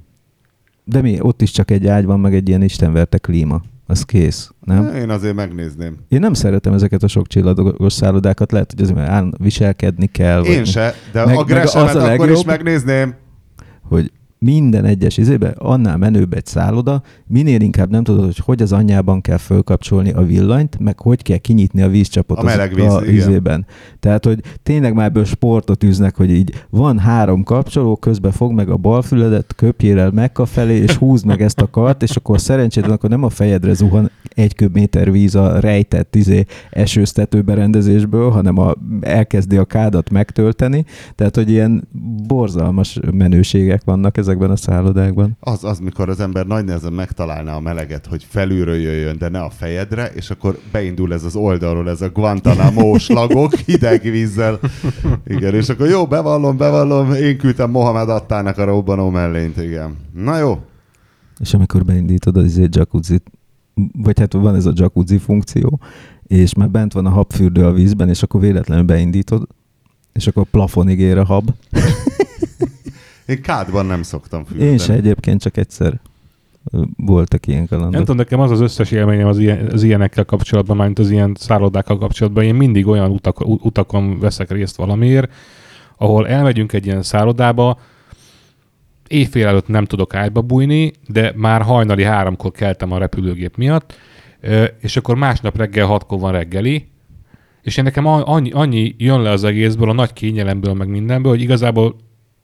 De mi? Ott is csak egy ágy van, meg egy ilyen istenverte klíma. Az kész, nem? Én azért megnézném. Én nem szeretem ezeket a sok csillagos szállodákat, lehet, hogy azért áll- viselkedni kell. Én se, de Meg- a Gresemet akkor is legjobb- megnézném. hogy minden egyes izébe annál menőbb egy szálloda, minél inkább nem tudod, hogy hogy az anyjában kell fölkapcsolni a villanyt, meg hogy kell kinyitni a vízcsapot A meleg víz, a izében. Tehát, hogy tényleg már ebből sportot üznek, hogy így van három kapcsoló, közben fog meg a bal füledet, köpjél el Mekka felé, és húzd meg ezt a kart, és akkor szerencsétlen akkor nem a fejedre zuhan egy köbméter víz a rejtett izé esőztető berendezésből, hanem a, elkezdi a kádat megtölteni. Tehát, hogy ilyen borzalmas menőségek vannak ezekben a szállodákban. Az, az, mikor az ember nagy nehezen megtalálná a meleget, hogy felülről jöjjön, de ne a fejedre, és akkor beindul ez az oldalról, ez a Guantanamo slagok hideg vízzel. Igen, és akkor jó, bevallom, bevallom, én küldtem Mohamed Attának a robbanó mellényt, igen. Na jó, És amikor beindítod az izé jacuzzi vagy hát van ez a jacuzzi funkció, és már bent van a habfürdő a vízben, és akkor véletlenül beindítod, és akkor plafonig ér a hab. Én kádban nem szoktam fürdeni. Én se egyébként csak egyszer voltak ilyen Nem kalandok. tudom, nekem az az összes élményem az, ilyen, az ilyenekkel kapcsolatban, mint az ilyen szállodákkal kapcsolatban, én mindig olyan utak, utakon veszek részt valamiért, ahol elmegyünk egy ilyen szállodába, éjfél előtt nem tudok ágyba bújni, de már hajnali háromkor keltem a repülőgép miatt, és akkor másnap reggel hatkor van reggeli, és én nekem annyi, annyi jön le az egészből, a nagy kényelemből, meg mindenből, hogy igazából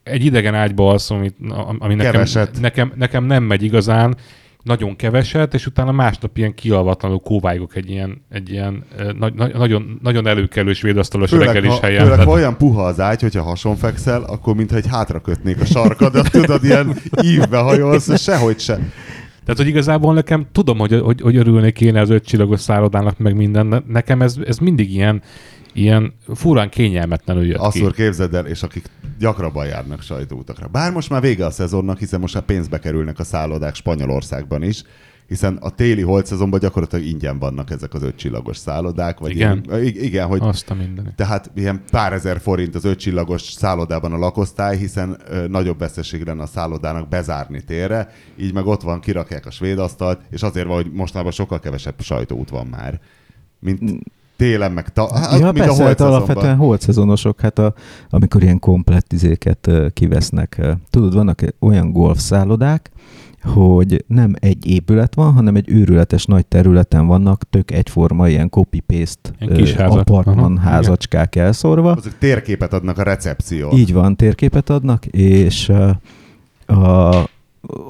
egy idegen ágyba alszom, ami, ami nekem, Keveset. nekem, nekem nem megy igazán, nagyon keveset, és utána másnap ilyen kialvatlanul kóvályogok egy ilyen, egy ilyen nagy, nagy, nagyon, nagyon előkelős védasztalos reggelis ha, helyen. főleg, ha olyan puha az ágy, hogyha hason fekszel, akkor mintha egy hátra kötnék a sarkadat, tudod, ilyen ívbe hajolsz, sehogy se. Tehát, hogy igazából nekem tudom, hogy, hogy, hogy örülnék kéne az öt csillagos szállodának, meg minden, de nekem ez, ez mindig ilyen, ilyen furán kényelmetlenül jött Azt ki. úr képzeld el, és akik gyakrabban járnak sajtóutakra. Bár most már vége a szezonnak, hiszen most már pénzbe kerülnek a szállodák Spanyolországban is, hiszen a téli holt szezonban gyakorlatilag ingyen vannak ezek az ötcsillagos szállodák. Vagy Igen? Ilyen, igen, hogy Azt a mindenit. tehát ilyen pár ezer forint az ötcsillagos szállodában a lakosztály, hiszen ö, nagyobb veszeség lenne a szállodának bezárni térre, így meg ott van, kirakják a svéd asztalt, és azért van, hogy mostanában sokkal kevesebb sajtóút van már, mint télen, meg ta- hát, ja, mint a persze, holt hát alapvetően holt szezonosok, hát a, amikor ilyen komplett izéket kivesznek. Tudod, vannak olyan golfszállodák, hogy nem egy épület van, hanem egy őrületes nagy területen vannak tök egyforma ilyen copy-paste apartman Aha, házacskák elszórva. Azok térképet adnak a recepció. Így van, térképet adnak, és a,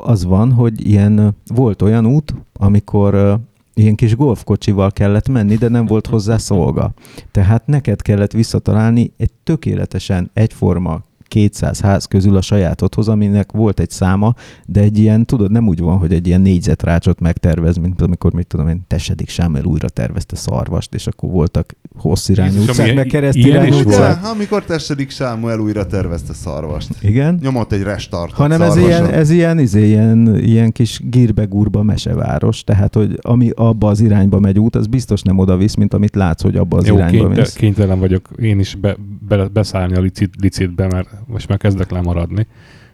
az van, hogy ilyen, volt olyan út, amikor ilyen kis golfkocsival kellett menni, de nem volt hozzá szolga. Tehát neked kellett visszatalálni egy tökéletesen egyforma 200 ház közül a sajátodhoz, aminek volt egy száma, de egy ilyen, tudod, nem úgy van, hogy egy ilyen négyzetrácsot megtervez, mint amikor, mit tudom én, Tesedik Sámuel újra tervezte szarvast, és akkor voltak hosszirányú utcák, meg keresztirányú utcák. amikor Tessedik Sámuel újra tervezte szarvast. Igen? Nyomott egy restart. Hanem ez ilyen, ez ilyen, izé, ilyen, ilyen kis gírbe-gurba meseváros, tehát hogy ami abba az irányba megy út, az biztos nem oda visz, mint amit látsz, hogy abba az Jó, irányba kényte, mész. kénytelen vagyok én is be, be, beszállni a licit, licitbe, mert most már kezdek lemaradni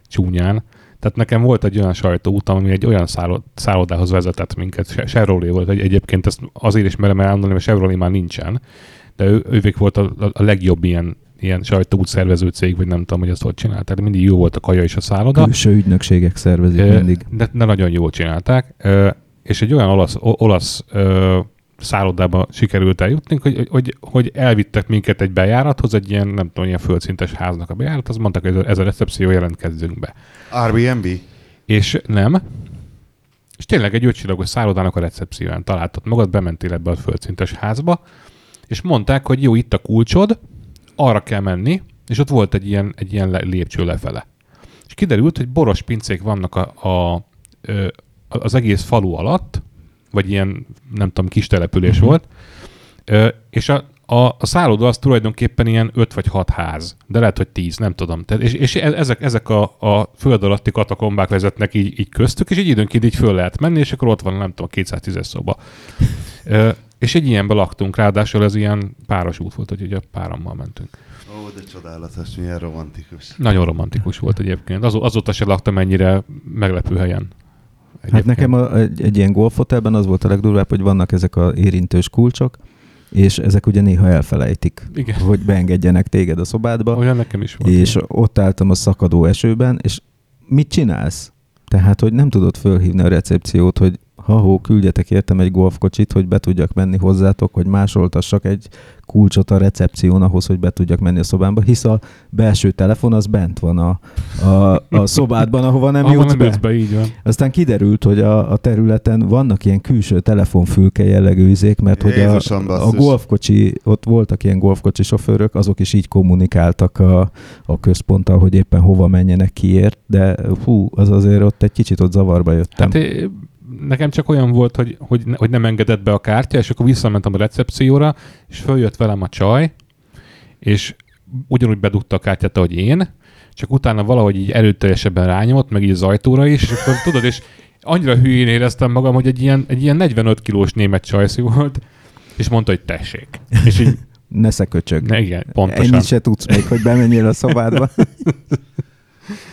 csúnyán. Tehát nekem volt egy olyan sajtóutam, ami egy olyan szállod, szállodához vezetett minket. Chevrolet volt egy, egyébként, ezt azért ismerem elmondani, mert Chevrolet már nincsen, de ő, ővék volt a, a, legjobb ilyen, ilyen sajtóút szervező cég, vagy nem tudom, hogy ezt hogy csinálták. Mindig jó volt a kaja és a szálloda. Külső ügynökségek szervezik mindig. De, de nagyon jól csinálták. És egy olyan olasz, olasz szállodába sikerült eljutni, hogy, hogy, hogy elvittek minket egy bejárathoz, egy ilyen, nem tudom, ilyen földszintes háznak a bejárat, az mondták, hogy ez a, recepció, jelentkezzünk be. Airbnb? És nem. És tényleg egy ötcsillagos szállodának a recepcióján találtad magad, bementél ebbe a földszintes házba, és mondták, hogy jó, itt a kulcsod, arra kell menni, és ott volt egy ilyen, egy ilyen lépcső lefele. És kiderült, hogy boros pincék vannak a, a, az egész falu alatt, vagy ilyen, nem tudom, kis település Mhm. volt, ö, és a, a, a szálloda az tulajdonképpen ilyen öt vagy hat ház, de lehet, hogy tíz, nem tudom. Tehát, és, és e- ezek, ezek a, a föld alatti katakombák vezetnek így, így köztük, és így időnként így föl lehet menni, és akkor ott van, nem tudom, a 210-es szoba. Ö, és egy ilyenben laktunk, ráadásul ez ilyen páros út volt, hogy ugye párammal mentünk. Ó, de csodálatos, milyen romantikus. Nagyon romantikus volt egyébként. Az, azóta se laktam ennyire meglepő helyen. Hát nekem a, egy, egy ilyen golfhotelben az volt a legdurvább, hogy vannak ezek a érintős kulcsok, és ezek ugye néha elfelejtik, Igen. hogy beengedjenek téged a szobádba. Olyan nekem is volt. és ott álltam a szakadó esőben, és mit csinálsz? Tehát, hogy nem tudod fölhívni a recepciót, hogy ha-hó, küldjetek értem egy golfkocsit, hogy be tudjak menni hozzátok, hogy másoltassak egy kulcsot a recepción ahhoz, hogy be tudjak menni a szobámba, hisz a belső telefon az bent van a, a, a szobádban, ahova nem Ahol jutsz nem be. be, így van. Aztán kiderült, hogy a, a területen vannak ilyen külső telefonfülke jellegű izék, mert hogy a, Jézusom, a basszus. golfkocsi, ott voltak ilyen golfkocsi sofőrök, azok is így kommunikáltak a, a központtal, hogy éppen hova menjenek kiért, de hú, az azért ott egy kicsit ott zavarba jöttem. Hát é, nekem csak olyan volt, hogy, hogy, ne- hogy nem engedett be a kártya, és akkor visszamentem a recepcióra, és följött velem a csaj, és ugyanúgy bedugta a kártyát, ahogy én, csak utána valahogy így erőteljesebben rányomott, meg így az ajtóra is, és akkor tudod, és annyira hülyén éreztem magam, hogy egy ilyen, egy ilyen 45 kilós német csajszi volt, és mondta, hogy tessék. És így, Ne szeköcsög. ne, igen, pontosan. Ennyit se tudsz még, hogy bemenjél a szobádba.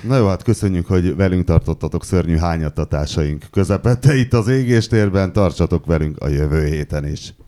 Na jó, hát köszönjük, hogy velünk tartottatok szörnyű hányattatásaink közepette itt az égéstérben, tartsatok velünk a jövő héten is.